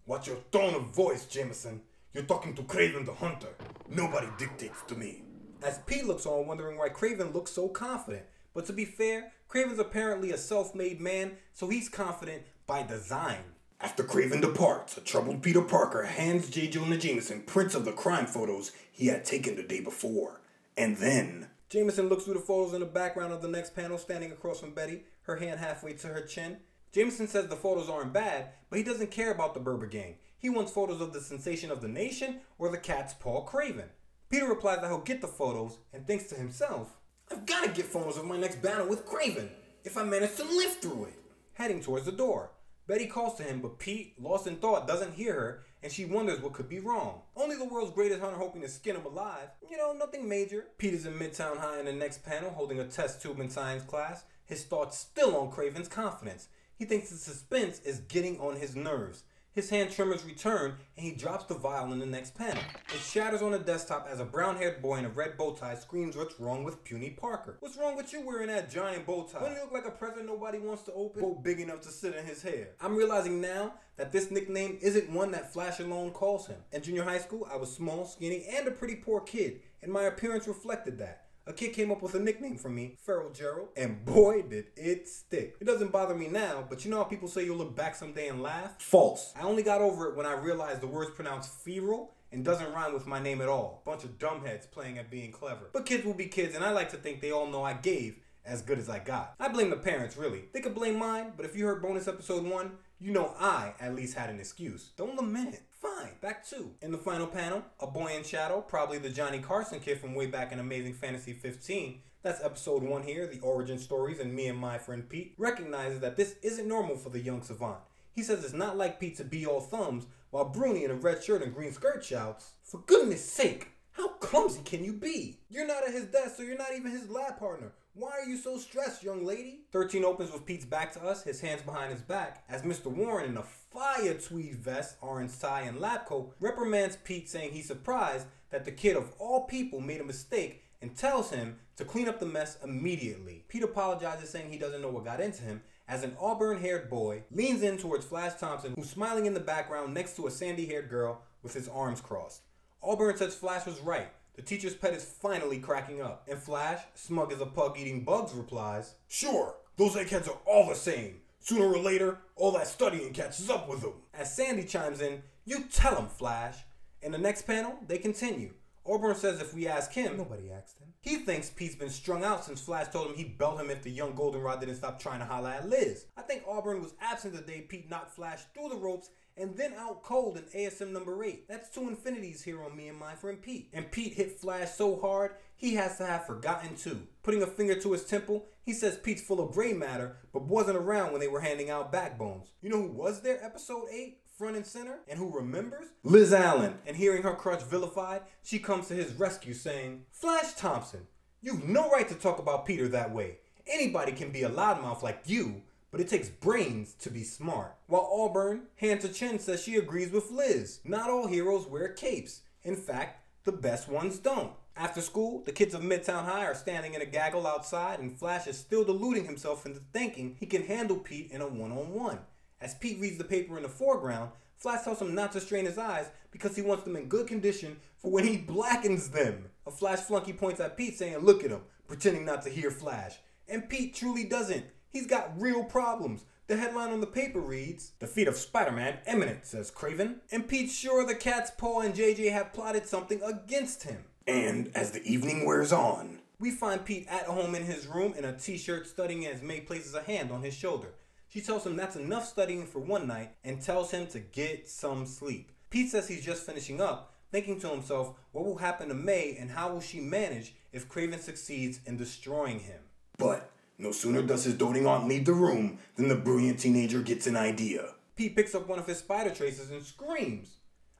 Watch your tone of voice, Jameson. You're talking to Kraven the Hunter. Nobody dictates to me. As Pete looks on, wondering why Kraven looks so confident. But to be fair, Kraven's apparently a self made man, so he's confident by design. After Kraven departs, a troubled Peter Parker hands J. Jonah Jameson prints of the crime photos he had taken the day before. And then. Jameson looks through the photos in the background of the next panel, standing across from Betty, her hand halfway to her chin. Jameson says the photos aren't bad, but he doesn't care about the Berber gang. He wants photos of the sensation of the nation or the cat's paw Kraven. Peter replies that he'll get the photos and thinks to himself, I've got to get photos of my next battle with Kraven if I manage to live through it. Heading towards the door. Betty calls to him, but Pete, lost in thought, doesn't hear her, and she wonders what could be wrong. Only the world's greatest hunter hoping to skin him alive. You know, nothing major. Pete is in Midtown High in the next panel, holding a test tube in science class, his thoughts still on Kraven's confidence. He thinks the suspense is getting on his nerves. His hand tremors return, and he drops the vial in the next panel. It shatters on the desktop as a brown haired boy in a red bow tie screams what's wrong with puny Parker. What's wrong with you wearing that giant bow tie? Don't you look like a present nobody wants to open? Bow big enough to sit in his hair. I'm realizing now that this nickname isn't one that Flash alone calls him. In junior high school, I was small, skinny, and a pretty poor kid, and my appearance reflected that a kid came up with a nickname for me, Feral Gerald, and boy did it stick. It doesn't bother me now, but you know how people say you'll look back someday and laugh? False. I only got over it when I realized the word's pronounced feral and doesn't rhyme with my name at all. Bunch of dumbheads playing at being clever. But kids will be kids, and I like to think they all know I gave as good as I got. I blame the parents, really. They could blame mine, but if you heard bonus episode 1, you know I at least had an excuse. Don't lament. Fine, back two. In the final panel, a boy in shadow, probably the Johnny Carson kid from way back in Amazing Fantasy 15. That's episode one here, the origin stories, and me and my friend Pete recognizes that this isn't normal for the young savant. He says it's not like Pete to be all thumbs, while Bruni in a red shirt and green skirt shouts, For goodness sake, how clumsy can you be? You're not at his desk, so you're not even his lab partner. Why are you so stressed, young lady? 13 opens with Pete's back to us, his hands behind his back, as Mr. Warren in a fire tweed vest, orange tie, and lab coat reprimands Pete, saying he's surprised that the kid of all people made a mistake and tells him to clean up the mess immediately. Pete apologizes, saying he doesn't know what got into him, as an auburn haired boy leans in towards Flash Thompson, who's smiling in the background next to a sandy haired girl with his arms crossed. Auburn says Flash was right. The teacher's pet is finally cracking up. And Flash, smug as a pug eating bugs, replies, Sure, those eggheads are all the same. Sooner or later, all that studying catches up with them. As Sandy chimes in, You tell him, Flash. In the next panel, they continue. Auburn says if we ask him, nobody asked him. He thinks Pete's been strung out since Flash told him he'd belt him if the young goldenrod didn't stop trying to holler at Liz. I think Auburn was absent the day Pete knocked Flash through the ropes and then out cold in ASM number 8. That's two infinities here on me and my friend Pete. And Pete hit Flash so hard, he has to have forgotten too. Putting a finger to his temple, he says Pete's full of gray matter, but wasn't around when they were handing out backbones. You know who was there, episode 8? Front and center, and who remembers? Liz Allan. And hearing her crush vilified, she comes to his rescue saying, Flash Thompson, you've no right to talk about Peter that way. Anybody can be a loudmouth like you, but it takes brains to be smart. While Auburn, hand to chin, says she agrees with Liz. Not all heroes wear capes. In fact, the best ones don't. After school, the kids of Midtown High are standing in a gaggle outside, and Flash is still deluding himself into thinking he can handle Pete in a one on one. As Pete reads the paper in the foreground, Flash tells him not to strain his eyes because he wants them in good condition for when he blackens them. A Flash flunky points at Pete saying, Look at him, pretending not to hear Flash. And Pete truly doesn't. He's got real problems. The headline on the paper reads The feat of Spider Man imminent, says Kraven. And Pete's sure the cat's paw and JJ have plotted something against him. And as the evening wears on, we find Pete at home in his room in a t shirt studying as May places a hand on his shoulder. She tells him that's enough studying for one night and tells him to get some sleep. Pete says he's just finishing up, thinking to himself, what will happen to May and how will she manage if Kraven succeeds in destroying him? But no sooner does his doting aunt leave the room than the brilliant teenager gets an idea. Pete picks up one of his spider tracers and screams,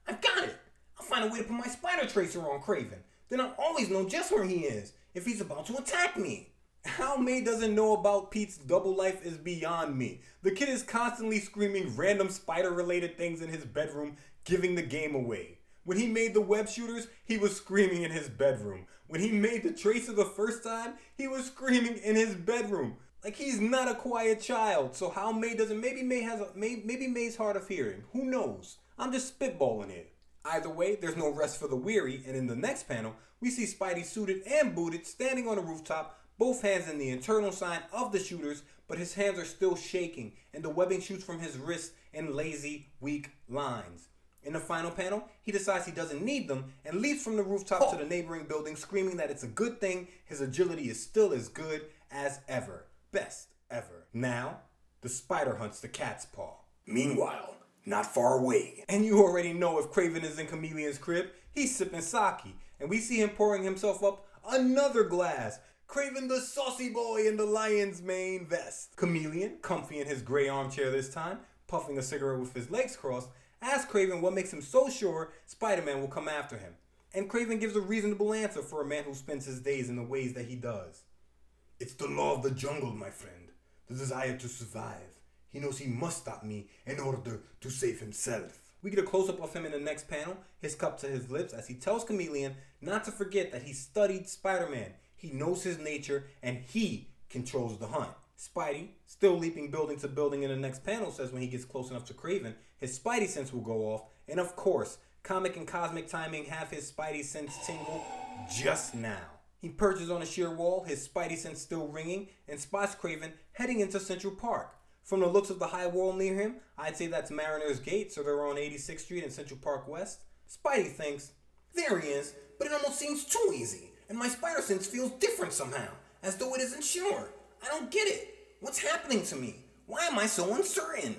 I've got it! I'll find a way to put my spider tracer on Kraven. Then I'll always know just where he is if he's about to attack me. How May doesn't know about Pete's double life is beyond me. The kid is constantly screaming random spider related things in his bedroom, giving the game away. When he made the web shooters, he was screaming in his bedroom. When he made the tracer the first time, he was screaming in his bedroom. Like he's not a quiet child. So how May doesn't maybe May has a may, maybe May's hard of hearing. Who knows? I'm just spitballing it. Either way, there's no rest for the weary, and in the next panel, we see Spidey suited and booted standing on a rooftop, both hands in the internal sign of the shooters, but his hands are still shaking, and the webbing shoots from his wrists in lazy, weak lines. In the final panel, he decides he doesn't need them and leaps from the rooftop oh. to the oh. neighboring building, screaming that it's a good thing his agility is still as good as ever. Best ever. Now, the spider hunts the cat's paw. Meanwhile, not far away. And you already know if Kraven is in Chameleon's crib, he's sipping sake, and we see him pouring himself up another glass. Kraven the saucy boy in the lion's mane vest. Chameleon, comfy in his gray armchair this time, puffing a cigarette with his legs crossed, asks Kraven what makes him so sure Spider Man will come after him. And Kraven gives a reasonable answer for a man who spends his days in the ways that he does. It's the law of the jungle, my friend. The desire to survive. He knows he must stop me in order to save himself. We get a close up of him in the next panel, his cup to his lips, as he tells Chameleon not to forget that he studied Spider Man. He knows his nature and he controls the hunt. Spidey, still leaping building to building in the next panel, says when he gets close enough to Kraven, his Spidey sense will go off. And of course, comic and cosmic timing have his Spidey sense tingle just now. He perches on a sheer wall, his Spidey sense still ringing, and spots Kraven heading into Central Park. From the looks of the high wall near him, I'd say that's Mariner's Gate, so they're on 86th Street in Central Park West. Spidey thinks, There he is, but it almost seems too easy, and my spider sense feels different somehow, as though it isn't sure. I don't get it. What's happening to me? Why am I so uncertain?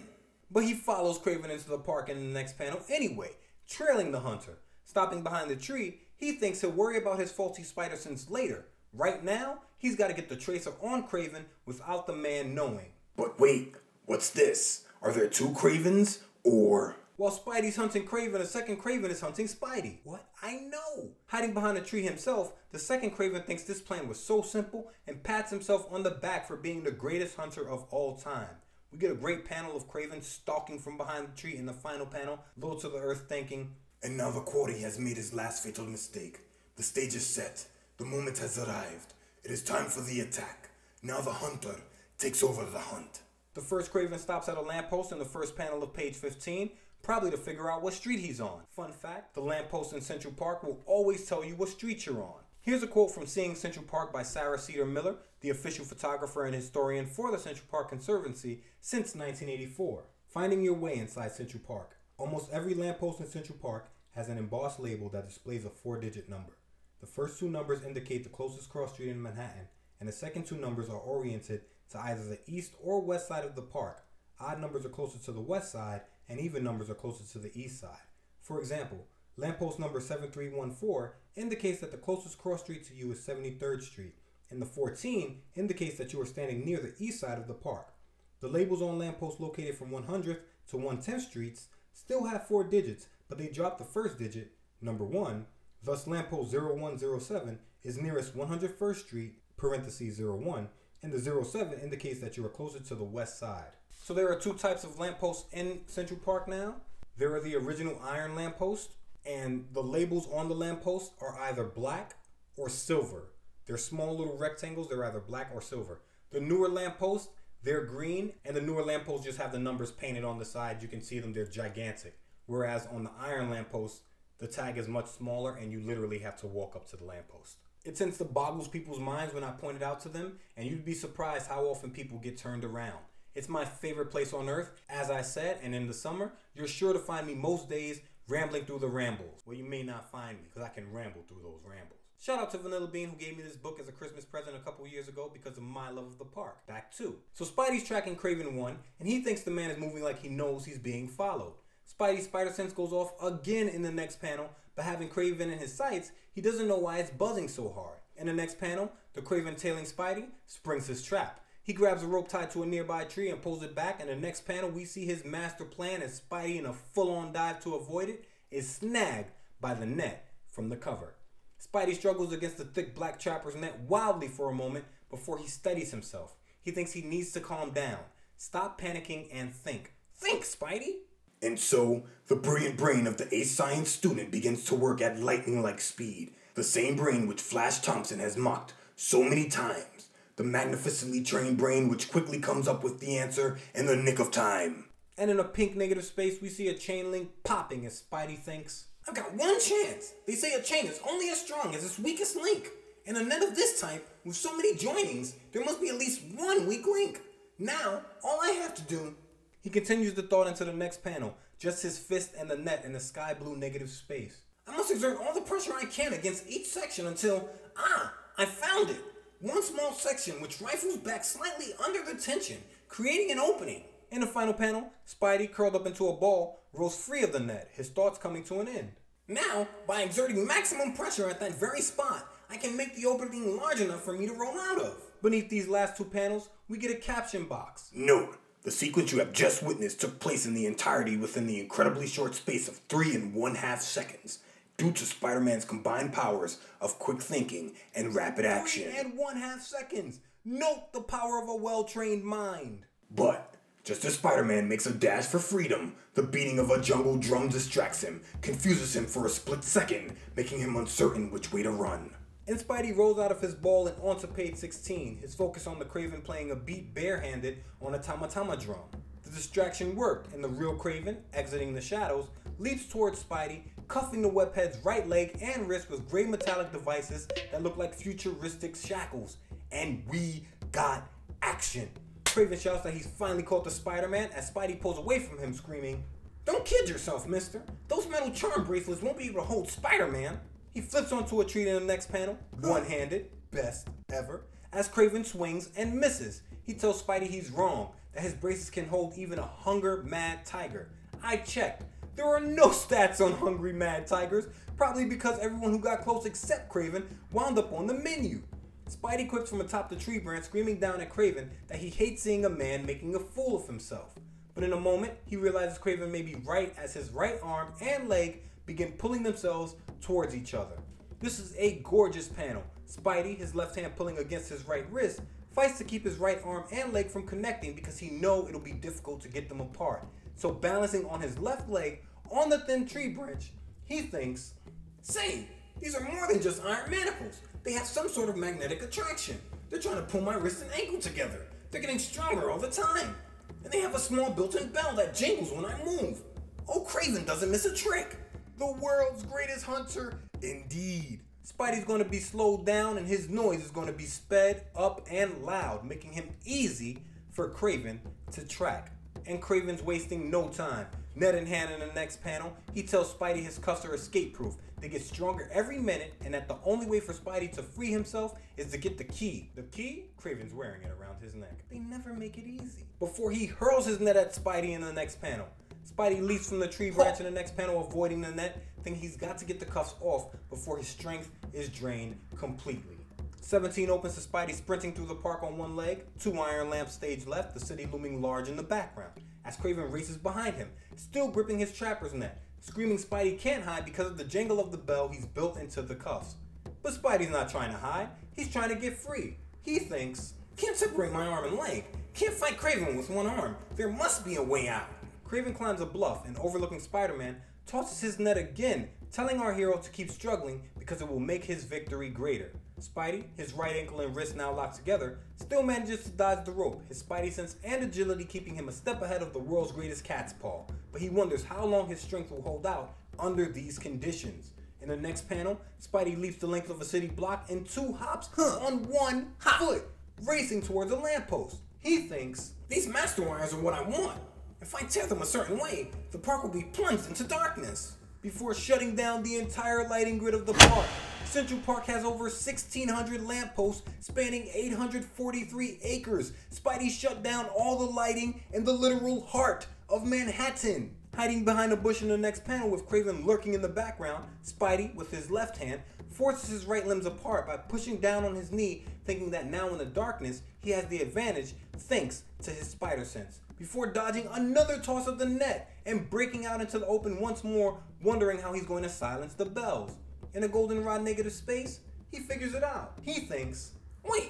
But he follows Kraven into the park in the next panel anyway, trailing the hunter. Stopping behind the tree, he thinks he'll worry about his faulty spider sense later. Right now, he's got to get the tracer on Kraven without the man knowing. But wait, what's this? Are there two Kravens? Or. While Spidey's hunting Kraven, a second Kraven is hunting Spidey. What? I know! Hiding behind a tree himself, the second Kraven thinks this plan was so simple and pats himself on the back for being the greatest hunter of all time. We get a great panel of Kraven stalking from behind the tree in the final panel, low to the earth, thinking, And now the quarry has made his last fatal mistake. The stage is set. The moment has arrived. It is time for the attack. Now the hunter takes over the hunt. The first Kraven stops at a lamppost in the first panel of page 15, probably to figure out what street he's on. Fun fact the lamppost in Central Park will always tell you what street you're on. Here's a quote from Seeing Central Park by Sara Cedar Miller, the official photographer and historian for the Central Park Conservancy since 1984. Finding your way inside Central Park. Almost every lamppost in Central Park has an embossed label that displays a four digit number. The first two numbers indicate the closest cross street in Manhattan, and the second two numbers are oriented to either the east or west side of the park. Odd numbers are closer to the west side, and even numbers are closer to the east side. For example, lamppost number 7314 indicates that the closest cross street to you is 73rd Street, and the 14 indicates that you are standing near the east side of the park. The labels on lampposts located from 100th to 110th Streets still have four digits, but they drop the first digit, number 1, thus lamppost 0107 is nearest 101st Street, parentheses 01, and the 07 indicates that you are closer to the west side. So there are two types of lampposts in Central Park now. There are the original iron lamppost, and the labels on the lamppost are either black or silver. They're small little rectangles, they're either black or silver. The newer lampposts, they're green, and the newer lampposts just have the numbers painted on the side. You can see them, they're gigantic. Whereas on the iron lamppost, the tag is much smaller and you literally have to walk up to the lamppost. It tends to boggles people's minds when I point it out to them, and you'd be surprised how often people get turned around. It's my favorite place on earth, as I said, and in the summer, you're sure to find me most days rambling through the rambles. Well, you may not find me, because I can ramble through those rambles. Shout out to Vanilla Bean who gave me this book as a Christmas present a couple years ago because of my love of the park. Back two. So Spidey's tracking Kraven 1, and he thinks the man is moving like he knows he's being followed. Spidey's spider sense goes off again in the next panel, but having Kraven in his sights, he doesn't know why it's buzzing so hard. In the next panel, the Kraven tailing Spidey springs his trap. He grabs a rope tied to a nearby tree and pulls it back. In the next panel, we see his master plan as Spidey, in a full on dive to avoid it, is snagged by the net from the cover. Spidey struggles against the thick black trapper's net wildly for a moment before he steadies himself. He thinks he needs to calm down, stop panicking, and think. Think, Spidey! And so, the brilliant brain of the ace science student begins to work at lightning like speed. The same brain which Flash Thompson has mocked so many times. The magnificently trained brain which quickly comes up with the answer in the nick of time. And in a pink negative space, we see a chain link popping as Spidey thinks. I've got one chance. They say a chain is only as strong as its weakest link. In a net of this type, with so many joinings, there must be at least one weak link. Now, all I have to do. He continues the thought into the next panel, just his fist and the net in the sky blue negative space. I must exert all the pressure I can against each section until, ah, I found it. One small section which rifles back slightly under the tension, creating an opening. In the final panel, Spidey, curled up into a ball, rolls free of the net, his thoughts coming to an end. Now, by exerting maximum pressure at that very spot, I can make the opening large enough for me to roll out of. Beneath these last two panels, we get a caption box. Note, the sequence you have just witnessed took place in the entirety within the incredibly short space of three and one half seconds, due to Spider Man's combined powers of quick thinking and rapid action. Three and one half seconds! Note the power of a well trained mind. But, just as Spider Man makes a dash for freedom, the beating of a jungle drum distracts him, confuses him for a split second, making him uncertain which way to run. And Spidey rolls out of his ball and onto page 16, his focus on the Kraven playing a beat barehanded on a tamatama drum. The distraction worked, and the real Kraven, exiting the shadows, leaps towards Spidey, cuffing the webhead's right leg and wrist with gray metallic devices that look like futuristic shackles. And we got action. Kraven shouts that he's finally caught the Spider-Man as Spidey pulls away from him, screaming, Don't kid yourself, mister. Those metal charm bracelets won't be able to hold Spider-Man. He flips onto a tree in the next panel, one-handed, best ever, as Kraven swings and misses. He tells Spidey he's wrong, that his braces can hold even a hunger mad tiger. I checked. There are no stats on hungry mad tigers, probably because everyone who got close except Kraven wound up on the menu. Spidey quips from atop the tree branch, screaming down at Kraven that he hates seeing a man making a fool of himself. But in a moment, he realizes Kraven may be right as his right arm and leg begin pulling themselves towards each other. This is a gorgeous panel. Spidey, his left hand pulling against his right wrist, fights to keep his right arm and leg from connecting because he know it'll be difficult to get them apart. So balancing on his left leg on the thin tree branch, he thinks, Say, these are more than just iron manacles. They have some sort of magnetic attraction. They're trying to pull my wrist and ankle together. They're getting stronger all the time. And they have a small built-in bell that jingles when I move. Oh, Kraven doesn't miss a trick. the world's greatest hunter, indeed. Spidey's going to be slowed down and his noise is going to be sped up and loud, making him easy for Kraven to track. And Kraven's wasting no time. Net in hand in the next panel, he tells Spidey his cuffs are escape proof. They get stronger every minute, and that the only way for Spidey to free himself is to get the key. The key? Kraven's wearing it around his neck. They never make it easy. Before he hurls his net at Spidey in the next panel. Spidey leaps from the tree branch in the next panel, avoiding the net, thinking he's got to get the cuffs off before his strength is drained completely. 17 opens to Spidey sprinting through the park on one leg, two iron lamps stage left, the city looming large in the background, as Kraven races behind him, still gripping his trapper's net, screaming Spidey can't hide because of the jangle of the bell he's built into the cuffs. But Spidey's not trying to hide, he's trying to get free. He thinks, Can't separate my arm and leg. Can't fight Kraven with one arm. There must be a way out. Kraven climbs a bluff and overlooking Spider Man, tosses his net again, telling our hero to keep struggling because it will make his victory greater. Spidey, his right ankle and wrist now locked together, still manages to dodge the rope, his Spidey sense and agility keeping him a step ahead of the world's greatest cat's paw. But he wonders how long his strength will hold out under these conditions. In the next panel, Spidey leaps the length of a city block in two hops on one foot, racing towards a lamppost. He thinks, These master wires are what I want. If I tear them a certain way, the park will be plunged into darkness. before shutting down the entire lighting grid of the park. Central Park has over 1,600 lampposts spanning 843 acres. Spidey shut down all the lighting in the literal heart of Manhattan. Hiding behind a bush in the next panel with Kraven lurking in the background, Spidey, with his left hand, forces his right limbs apart by pushing down on his knee, thinking that now in the darkness he has the advantage thanks to his spider sense. Before dodging another toss of the net and breaking out into the open once more, wondering how he's going to silence the bells. In a goldenrod negative space, he figures it out. He thinks, Wait,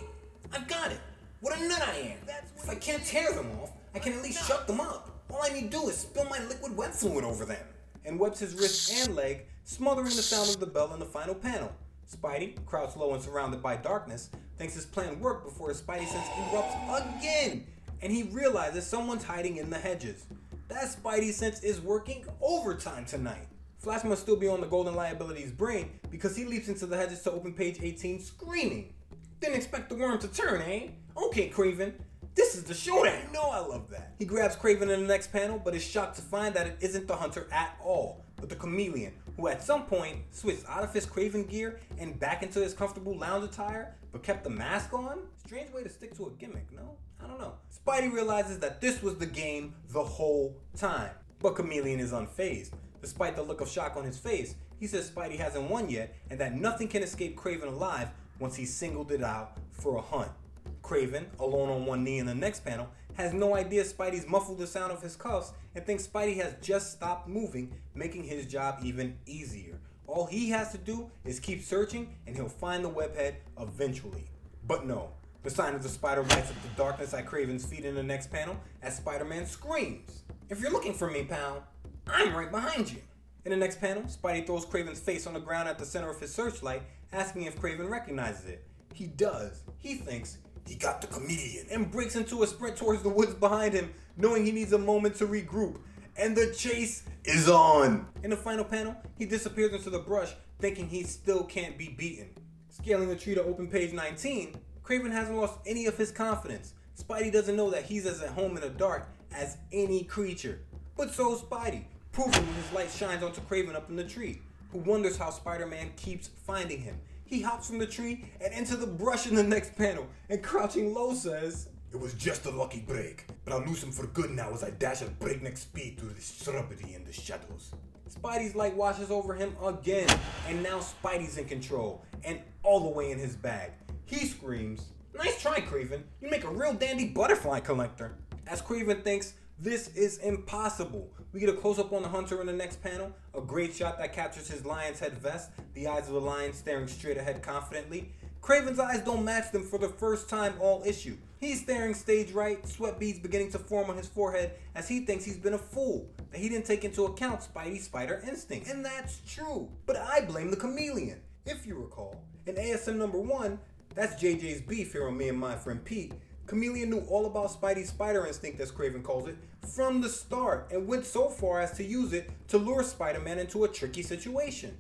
I've got it. What a nut I am. If I can't tear them off, I can at least shut them up. All I need to do is spill my liquid web fluid over them. and webs his wrist and leg, smothering the sound of the bell in the final panel. Spidey, crouched low and surrounded by darkness, thinks his plan worked before his Spidey sense erupts again, and he realizes someone's hiding in the hedges. That Spidey sense is working overtime tonight. Flash must still be on the Golden Liability's brain because he leaps into the hedges to open page 18 screaming. Didn't expect the worm to turn, eh? Okay, Kraven, this is the showdown. I know I love that. He grabs Kraven in the next panel, but is shocked to find that it isn't the hunter at all, but the chameleon, who at some point switched out of his Kraven gear and back into his comfortable lounge attire, but kept the mask on? Strange way to stick to a gimmick, no? I don't know. Spidey realizes that this was the game the whole time, but Chameleon is unfazed. Despite the look of shock on his face, he says Spidey hasn't won yet and that nothing can escape Kraven alive once he's singled it out for a hunt. Kraven, alone on one knee in the next panel, has no idea Spidey's muffled the sound of his cuffs and thinks Spidey has just stopped moving, making his job even easier. All he has to do is keep searching and he'll find the webhead eventually. But no, the sign of the spider lights up the darkness at Kraven's feet in the next panel as Spider Man screams. If you're looking for me, pal, I'm right behind you. In the next panel, Spidey throws Kraven's face on the ground at the center of his searchlight, asking if Kraven recognizes it. He does. He thinks He got the comedian. and breaks into a sprint towards the woods behind him, knowing he needs a moment to regroup. And the chase Is on. in the final panel, he disappears into the brush, thinking he still can't be beaten. Scaling the tree to open page 19, Kraven hasn't lost any of his confidence. Spidey doesn't know that he's as at home in the dark as any creature. But so's Spidey, proving his light shines onto Kraven up in the tree, who wonders how Spider Man keeps finding him. He hops from the tree and into the brush in the next panel, and crouching low says, It was just a lucky break, but I'll lose him for good now as I dash at breakneck speed through the shrubbery and the shadows. Spidey's light washes over him again, and now Spidey's in control, and all the way in his bag. He screams, Nice try, Kraven. You make a real dandy butterfly collector. As Kraven thinks, this is impossible. We get a close up on the hunter in the next panel, a great shot that captures his lion's head vest, the eyes of the lion staring straight ahead confidently. Kraven's eyes don't match them for the first time all issue. He's staring stage right, sweat beads beginning to form on his forehead as he thinks he's been a fool, that he didn't take into account Spidey's spider instinct. And that's true. But I blame the chameleon. If you recall, in ASM number one, that's JJ's beef here on me and my friend Pete. Chameleon knew all about Spidey's spider instinct, as Kraven calls it, from the start, and went so far as to use it to lure Spider Man into a tricky situation.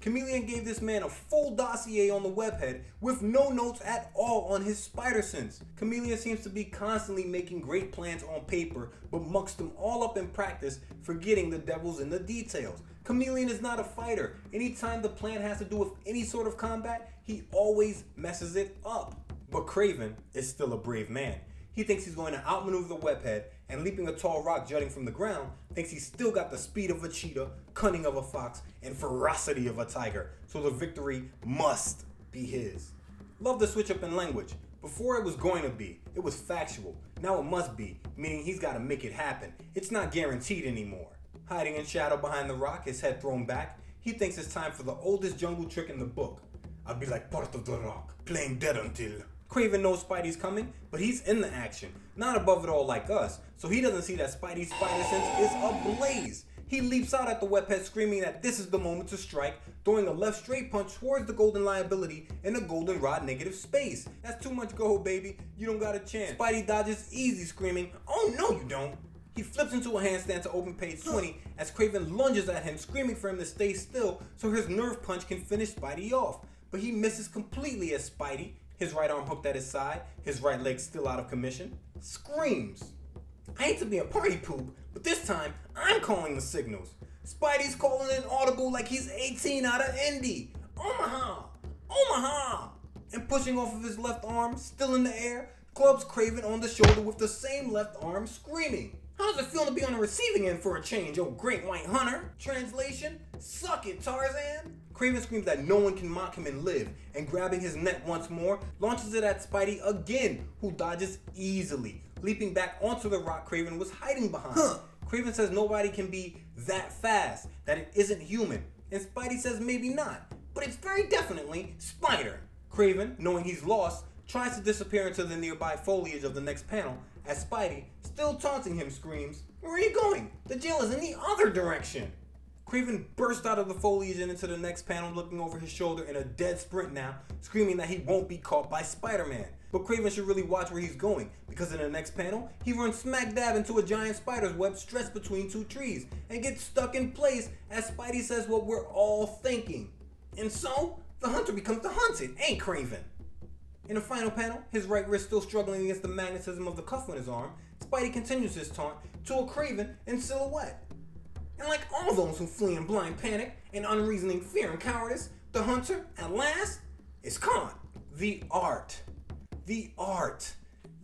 Chameleon gave this man a full dossier on the webhead with no notes at all on his spider sense. Chameleon seems to be constantly making great plans on paper, but mucks them all up in practice, forgetting the devil's in the details. Chameleon is not a fighter. Anytime the plan has to do with any sort of combat, he always messes it up. But Kraven is still a brave man. He thinks he's going to outmaneuver the webhead, and leaping a tall rock jutting from the ground, thinks he's still got the speed of a cheetah, cunning of a fox, and ferocity of a tiger. So the victory must be his. Love the switch up in language. Before it was going to be, it was factual. Now it must be, meaning he's got to make it happen. It's not guaranteed anymore. Hiding in shadow behind the rock, his head thrown back, he thinks it's time for the oldest jungle trick in the book. I'll be like part of the rock, playing dead until. Kraven knows Spidey's coming, but he's in the action, not above it all like us, so he doesn't see that Spidey's spider sense is ablaze. He leaps out at the webhead screaming that this is the moment to strike, throwing a left straight punch towards the golden liability in a golden rod negative space. That's too much gold, baby. You don't got a chance. Spidey dodges easy, screaming, Oh no, you don't. He flips into a handstand to open page 20 as Kraven lunges at him, screaming for him to stay still so his nerve punch can finish Spidey off. But he misses completely as Spidey, his right arm hooked at his side, his right leg still out of commission, screams. I hate to be a party poop, but this time I'm calling the signals. Spidey's calling in audible like he's 18 out of Indy. Omaha! Omaha! And pushing off of his left arm, still in the air, clubs Kraven on the shoulder with the same left arm, screaming. How does it feel to be on the receiving end for a change, oh great white hunter? Translation: Suck it, Tarzan! Kraven screams that no one can mock him and live, and grabbing his neck once more, launches it at Spidey again, who dodges easily, leaping back onto the rock Kraven was hiding behind. Huh. Kraven says nobody can be that fast, that it isn't human, and Spidey says maybe not, but it's very definitely Spider. Kraven, knowing he's lost, tries to disappear into the nearby foliage of the next panel as Spidey, still taunting him, screams, Where are you going? The jail is in the other direction. Kraven bursts out of the foliage and into the next panel, looking over his shoulder in a dead sprint now, screaming that he won't be caught by Spider Man. But Kraven should really watch where he's going, because in the next panel, he runs smack dab into a giant spider's web stretched between two trees and gets stuck in place as Spidey says what we're all thinking. And so, the hunter becomes the hunted, ain't Kraven. In the final panel, his right wrist still struggling against the magnetism of the cuff on his arm, Spidey continues his taunt to a Kraven in silhouette. And like all those who flee in blind panic and unreasoning fear and cowardice, the hunter, at last, is caught. The art. The art.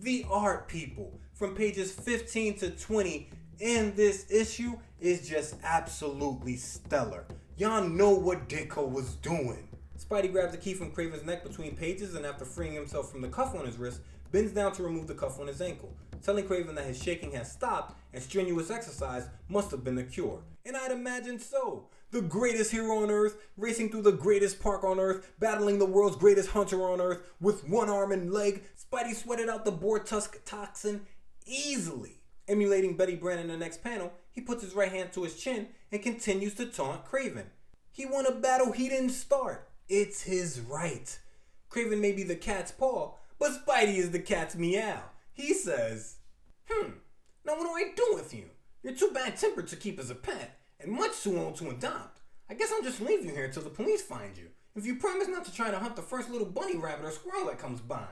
The art, people. From pages 15 to 20 in this issue is just absolutely stellar. Y'all know what Ditko was doing. Spidey grabs the key from Kraven's neck between pages and after freeing himself from the cuff on his wrist, bends down to remove the cuff on his ankle, telling Kraven that his shaking has stopped and strenuous exercise must have been the cure. And I'd imagine so. The greatest hero on earth, racing through the greatest park on earth, battling the world's greatest hunter on earth with one arm and leg, Spidey sweated out the boar tusk toxin easily. Emulating Betty Brant in the next panel, he puts his right hand to his chin and continues to taunt Kraven. He won a battle he didn't start. It's his right. Kraven may be the cat's paw, but Spidey is the cat's meow. He says, Hmm, now what do I do with you? You're too bad tempered to keep as a pet, and much too old to adopt. I guess I'll just leave you here till the police find you, if you promise not to try to hunt the first little bunny rabbit or squirrel that comes by.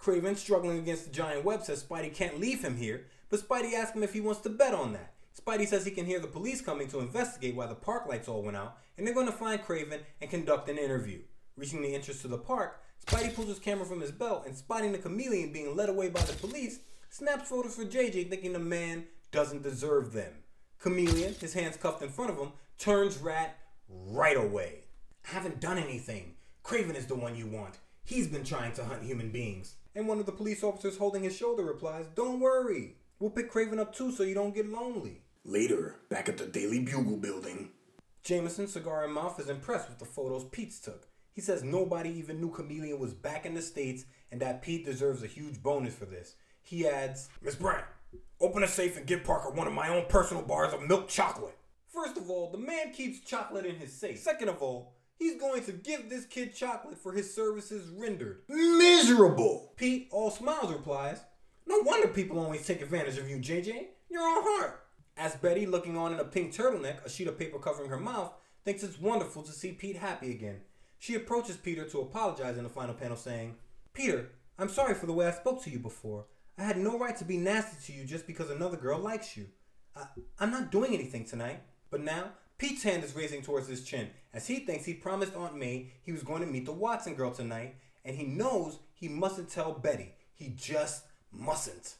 Kraven, struggling against the giant web, says Spidey can't leave him here, but Spidey asks him if he wants to bet on that. Spidey says he can hear the police coming to investigate why the park lights all went out, and they're going to find Kraven and conduct an interview. Reaching the entrance to the park, Spidey pulls his camera from his belt and spotting the chameleon being led away by the police, snaps photos for JJ thinking the man doesn't deserve them. Chameleon, his hands cuffed in front of him, turns rat right away. I haven't done anything. Kraven is the one you want. He's been trying to hunt human beings. And one of the police officers holding his shoulder replies, Don't worry. We'll pick Kraven up too so you don't get lonely. Later, back at the Daily Bugle building. Jameson, cigar in mouth, is impressed with the photos Pete's took. He says nobody even knew Chameleon was back in the States and that Pete deserves a huge bonus for this. He adds, Miss Brant, open a safe and give Parker one of my own personal bars of milk chocolate. First of all, the man keeps chocolate in his safe. Second of all, he's going to give this kid chocolate for his services rendered. Miserable! Pete, all smiles, replies, No wonder people always take advantage of you, JJ. You're on heart. As Betty, looking on in a pink turtleneck, a sheet of paper covering her mouth, thinks it's wonderful to see Pete happy again. She approaches Peter to apologize in the final panel, saying, Peter, I'm sorry for the way I spoke to you before. I had no right to be nasty to you just because another girl likes you. I, I'm not doing anything tonight. But now, Pete's hand is raising towards his chin as he thinks he promised Aunt May he was going to meet the Watson girl tonight, and he knows he mustn't tell Betty. He just mustn't.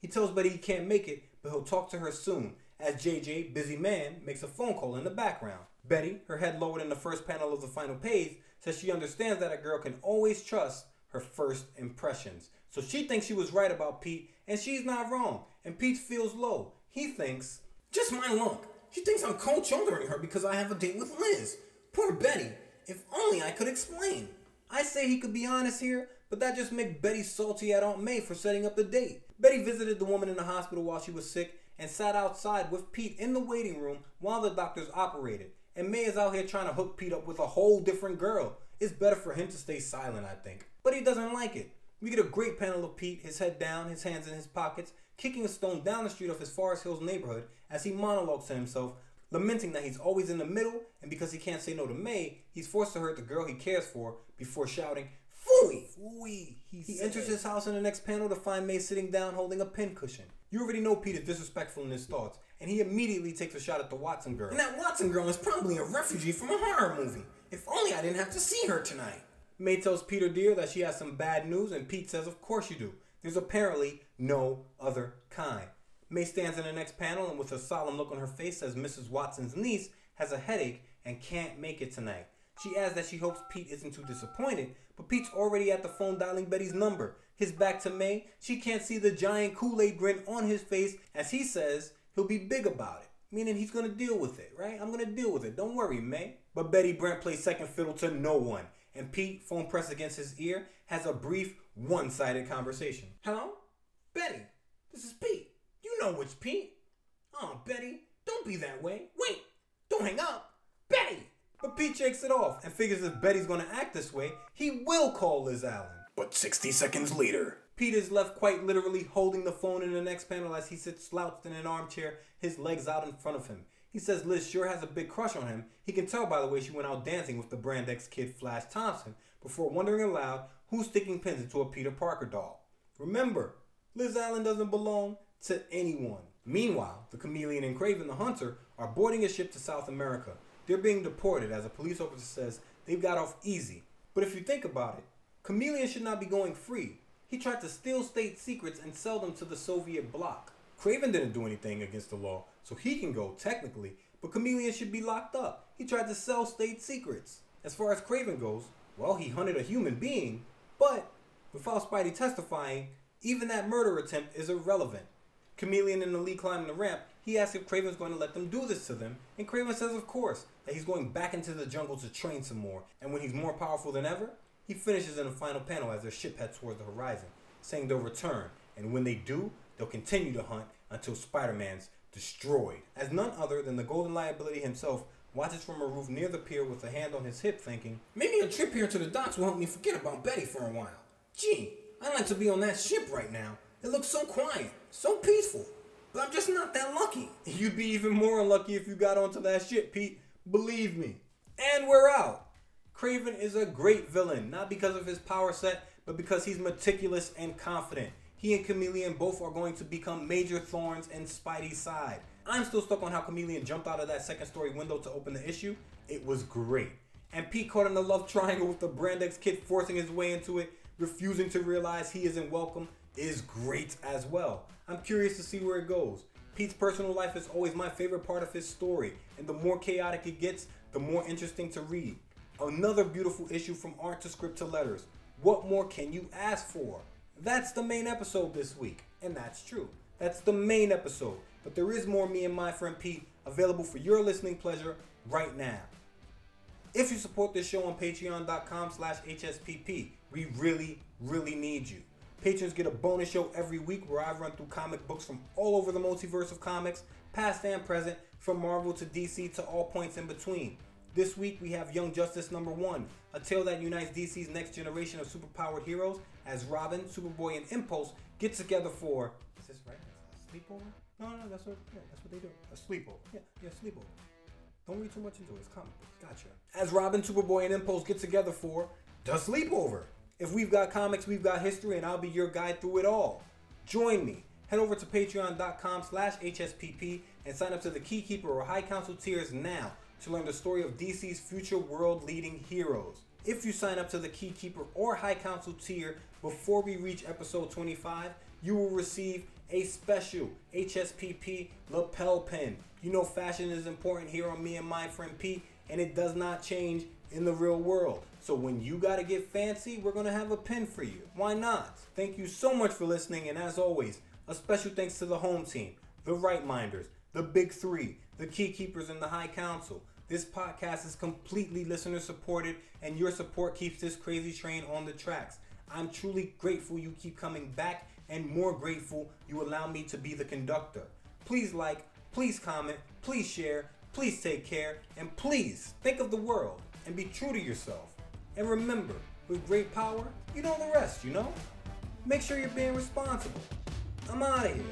He tells Betty he can't make it, but he'll talk to her soon, as JJ, busy man, makes a phone call in the background. Betty, her head lowered in the first panel of the final page, says she understands that a girl can always trust her first impressions. So she thinks she was right about Pete, and she's not wrong. And Pete feels low. He thinks, just my luck. She thinks I'm cold shouldering her because I have a date with Liz. Poor Betty. If only I could explain. I say he could be honest here, but that just makes Betty salty at Aunt May for setting up the date. Betty visited the woman in the hospital while she was sick and sat outside with Pete in the waiting room while the doctors operated. And May is out here trying to hook Pete up with a whole different girl. It's better for him to stay silent, I think. But he doesn't like it. We get a great panel of Pete, his head down, his hands in his pockets, kicking a stone down the street of his Forest Hills neighborhood as he monologues to himself, lamenting that he's always in the middle, and because he can't say no to May, he's forced to hurt the girl he cares for before shouting, Fooey. Fooey. He, He enters his house in the next panel to find May sitting down holding a pincushion. You already know Pete is disrespectful in his thoughts, and he immediately takes a shot at the Watson girl. And that Watson girl is probably a refugee from a horror movie. If only I didn't have to see her tonight. May tells Peter dear that she has some bad news, and Pete says, Of course you do. There's apparently no other kind. May stands in the next panel and, with a solemn look on her face, says Mrs. Watson's niece has a headache and can't make it tonight. She adds that she hopes Pete isn't too disappointed, but Pete's already at the phone dialing Betty's number. His back to May, she can't see the giant Kool Aid grin on his face as he says he'll be big about it, meaning he's gonna deal with it, right? I'm gonna deal with it. Don't worry, May. But Betty Brant plays second fiddle to no one, and Pete, phone pressed against his ear, has a brief, one sided conversation. Hello? Betty, this is Pete. You know it's Pete. Oh, Betty, don't be that way. Wait, don't hang up. Betty! But Pete shakes it off and figures if Betty's gonna act this way, he will call Liz Allan. But 60 seconds later, Pete is left quite literally holding the phone in the next panel as he sits slouched in an armchair, his legs out in front of him. He says Liz sure has a big crush on him. He can tell by the way she went out dancing with the Brand X kid Flash Thompson before wondering aloud who's sticking pins into a Peter Parker doll. Remember, Liz Allan doesn't belong to anyone. Meanwhile, the chameleon and Kraven the Hunter are boarding a ship to South America. They're being deported as a police officer says they've got off easy. But if you think about it, Chameleon should not be going free. He tried to steal state secrets and sell them to the Soviet bloc. Kraven didn't do anything against the law, so he can go technically, but Chameleon should be locked up. He tried to sell state secrets. As far as Kraven goes, well, he hunted a human being, but without Spidey testifying, even that murder attempt is irrelevant. Chameleon and the lead climbing the ramp, he asks if Kraven's going to let them do this to them, and Kraven says of course, that he's going back into the jungle to train some more, and when he's more powerful than ever, he finishes in the final panel as their ship heads towards the horizon, saying they'll return, and when they do, they'll continue to hunt until Spider-Man's destroyed. As none other than the Golden Liability himself watches from a roof near the pier with a hand on his hip thinking, Maybe a trip here to the docks will help me forget about Betty for a while. Gee, I'd like to be on that ship right now. It looks so quiet, so peaceful. But I'm just not that lucky. You'd be even more unlucky if you got onto that ship, Pete. Believe me. And we're out. Kraven is a great villain, not because of his power set, but because he's meticulous and confident. He and Chameleon both are going to become major thorns in Spidey's side. I'm still stuck on how Chameleon jumped out of that second story window to open the issue. It was great. And Pete caught in the love triangle with the Brand X kid forcing his way into it, refusing to realize he isn't welcome, is great as well. I'm curious to see where it goes. Pete's personal life is always my favorite part of his story, and the more chaotic it gets, the more interesting to read. Another beautiful issue from art to script to letters. What more can you ask for? That's the main episode this week, and that's true. That's the main episode, but there is more me and my friend Pete available for your listening pleasure right now. If you support this show on patreon.com slash HSPP, we really, really need you. Patrons get a bonus show every week where I run through comic books from all over the multiverse of comics, past and present, from Marvel to DC to all points in between. This week we have Young Justice number one, a tale that unites DC's next generation of superpowered heroes as Robin, Superboy, and Impulse get together for. Is this right? Sleepover? No, no, that's what. Yeah, that's what they do. A sleepover. Yeah, yeah, sleepover. Don't read too much into it. It's comic books. Gotcha. As Robin, Superboy, and Impulse get together for The Sleepover. If we've got comics, we've got history, and I'll be your guide through it all. Join me. Head over to patreon.com slash HSPP and sign up to the Keykeeper or High Council tiers now to learn the story of DC's future world leading heroes. If you sign up to the Keykeeper or High Council tier before we reach episode 25, you will receive a special HSPP lapel pin. You know fashion is important here on me and my friend Pete, and it does not change in the real world. So when you gotta get fancy, we're gonna have a pin for you. Why not? Thank you so much for listening, and as always, a special thanks to the home team, the Right Minders, the Big Three, the Key Keepers, and the High Council. This podcast is completely listener supported, and your support keeps this crazy train on the tracks. I'm truly grateful you keep coming back, and more grateful you allow me to be the conductor. Please like, please comment, please share, please take care, and please think of the world and be true to yourself. And remember, with great power, you know the rest, you know? Make sure you're being responsible. I'm out of here.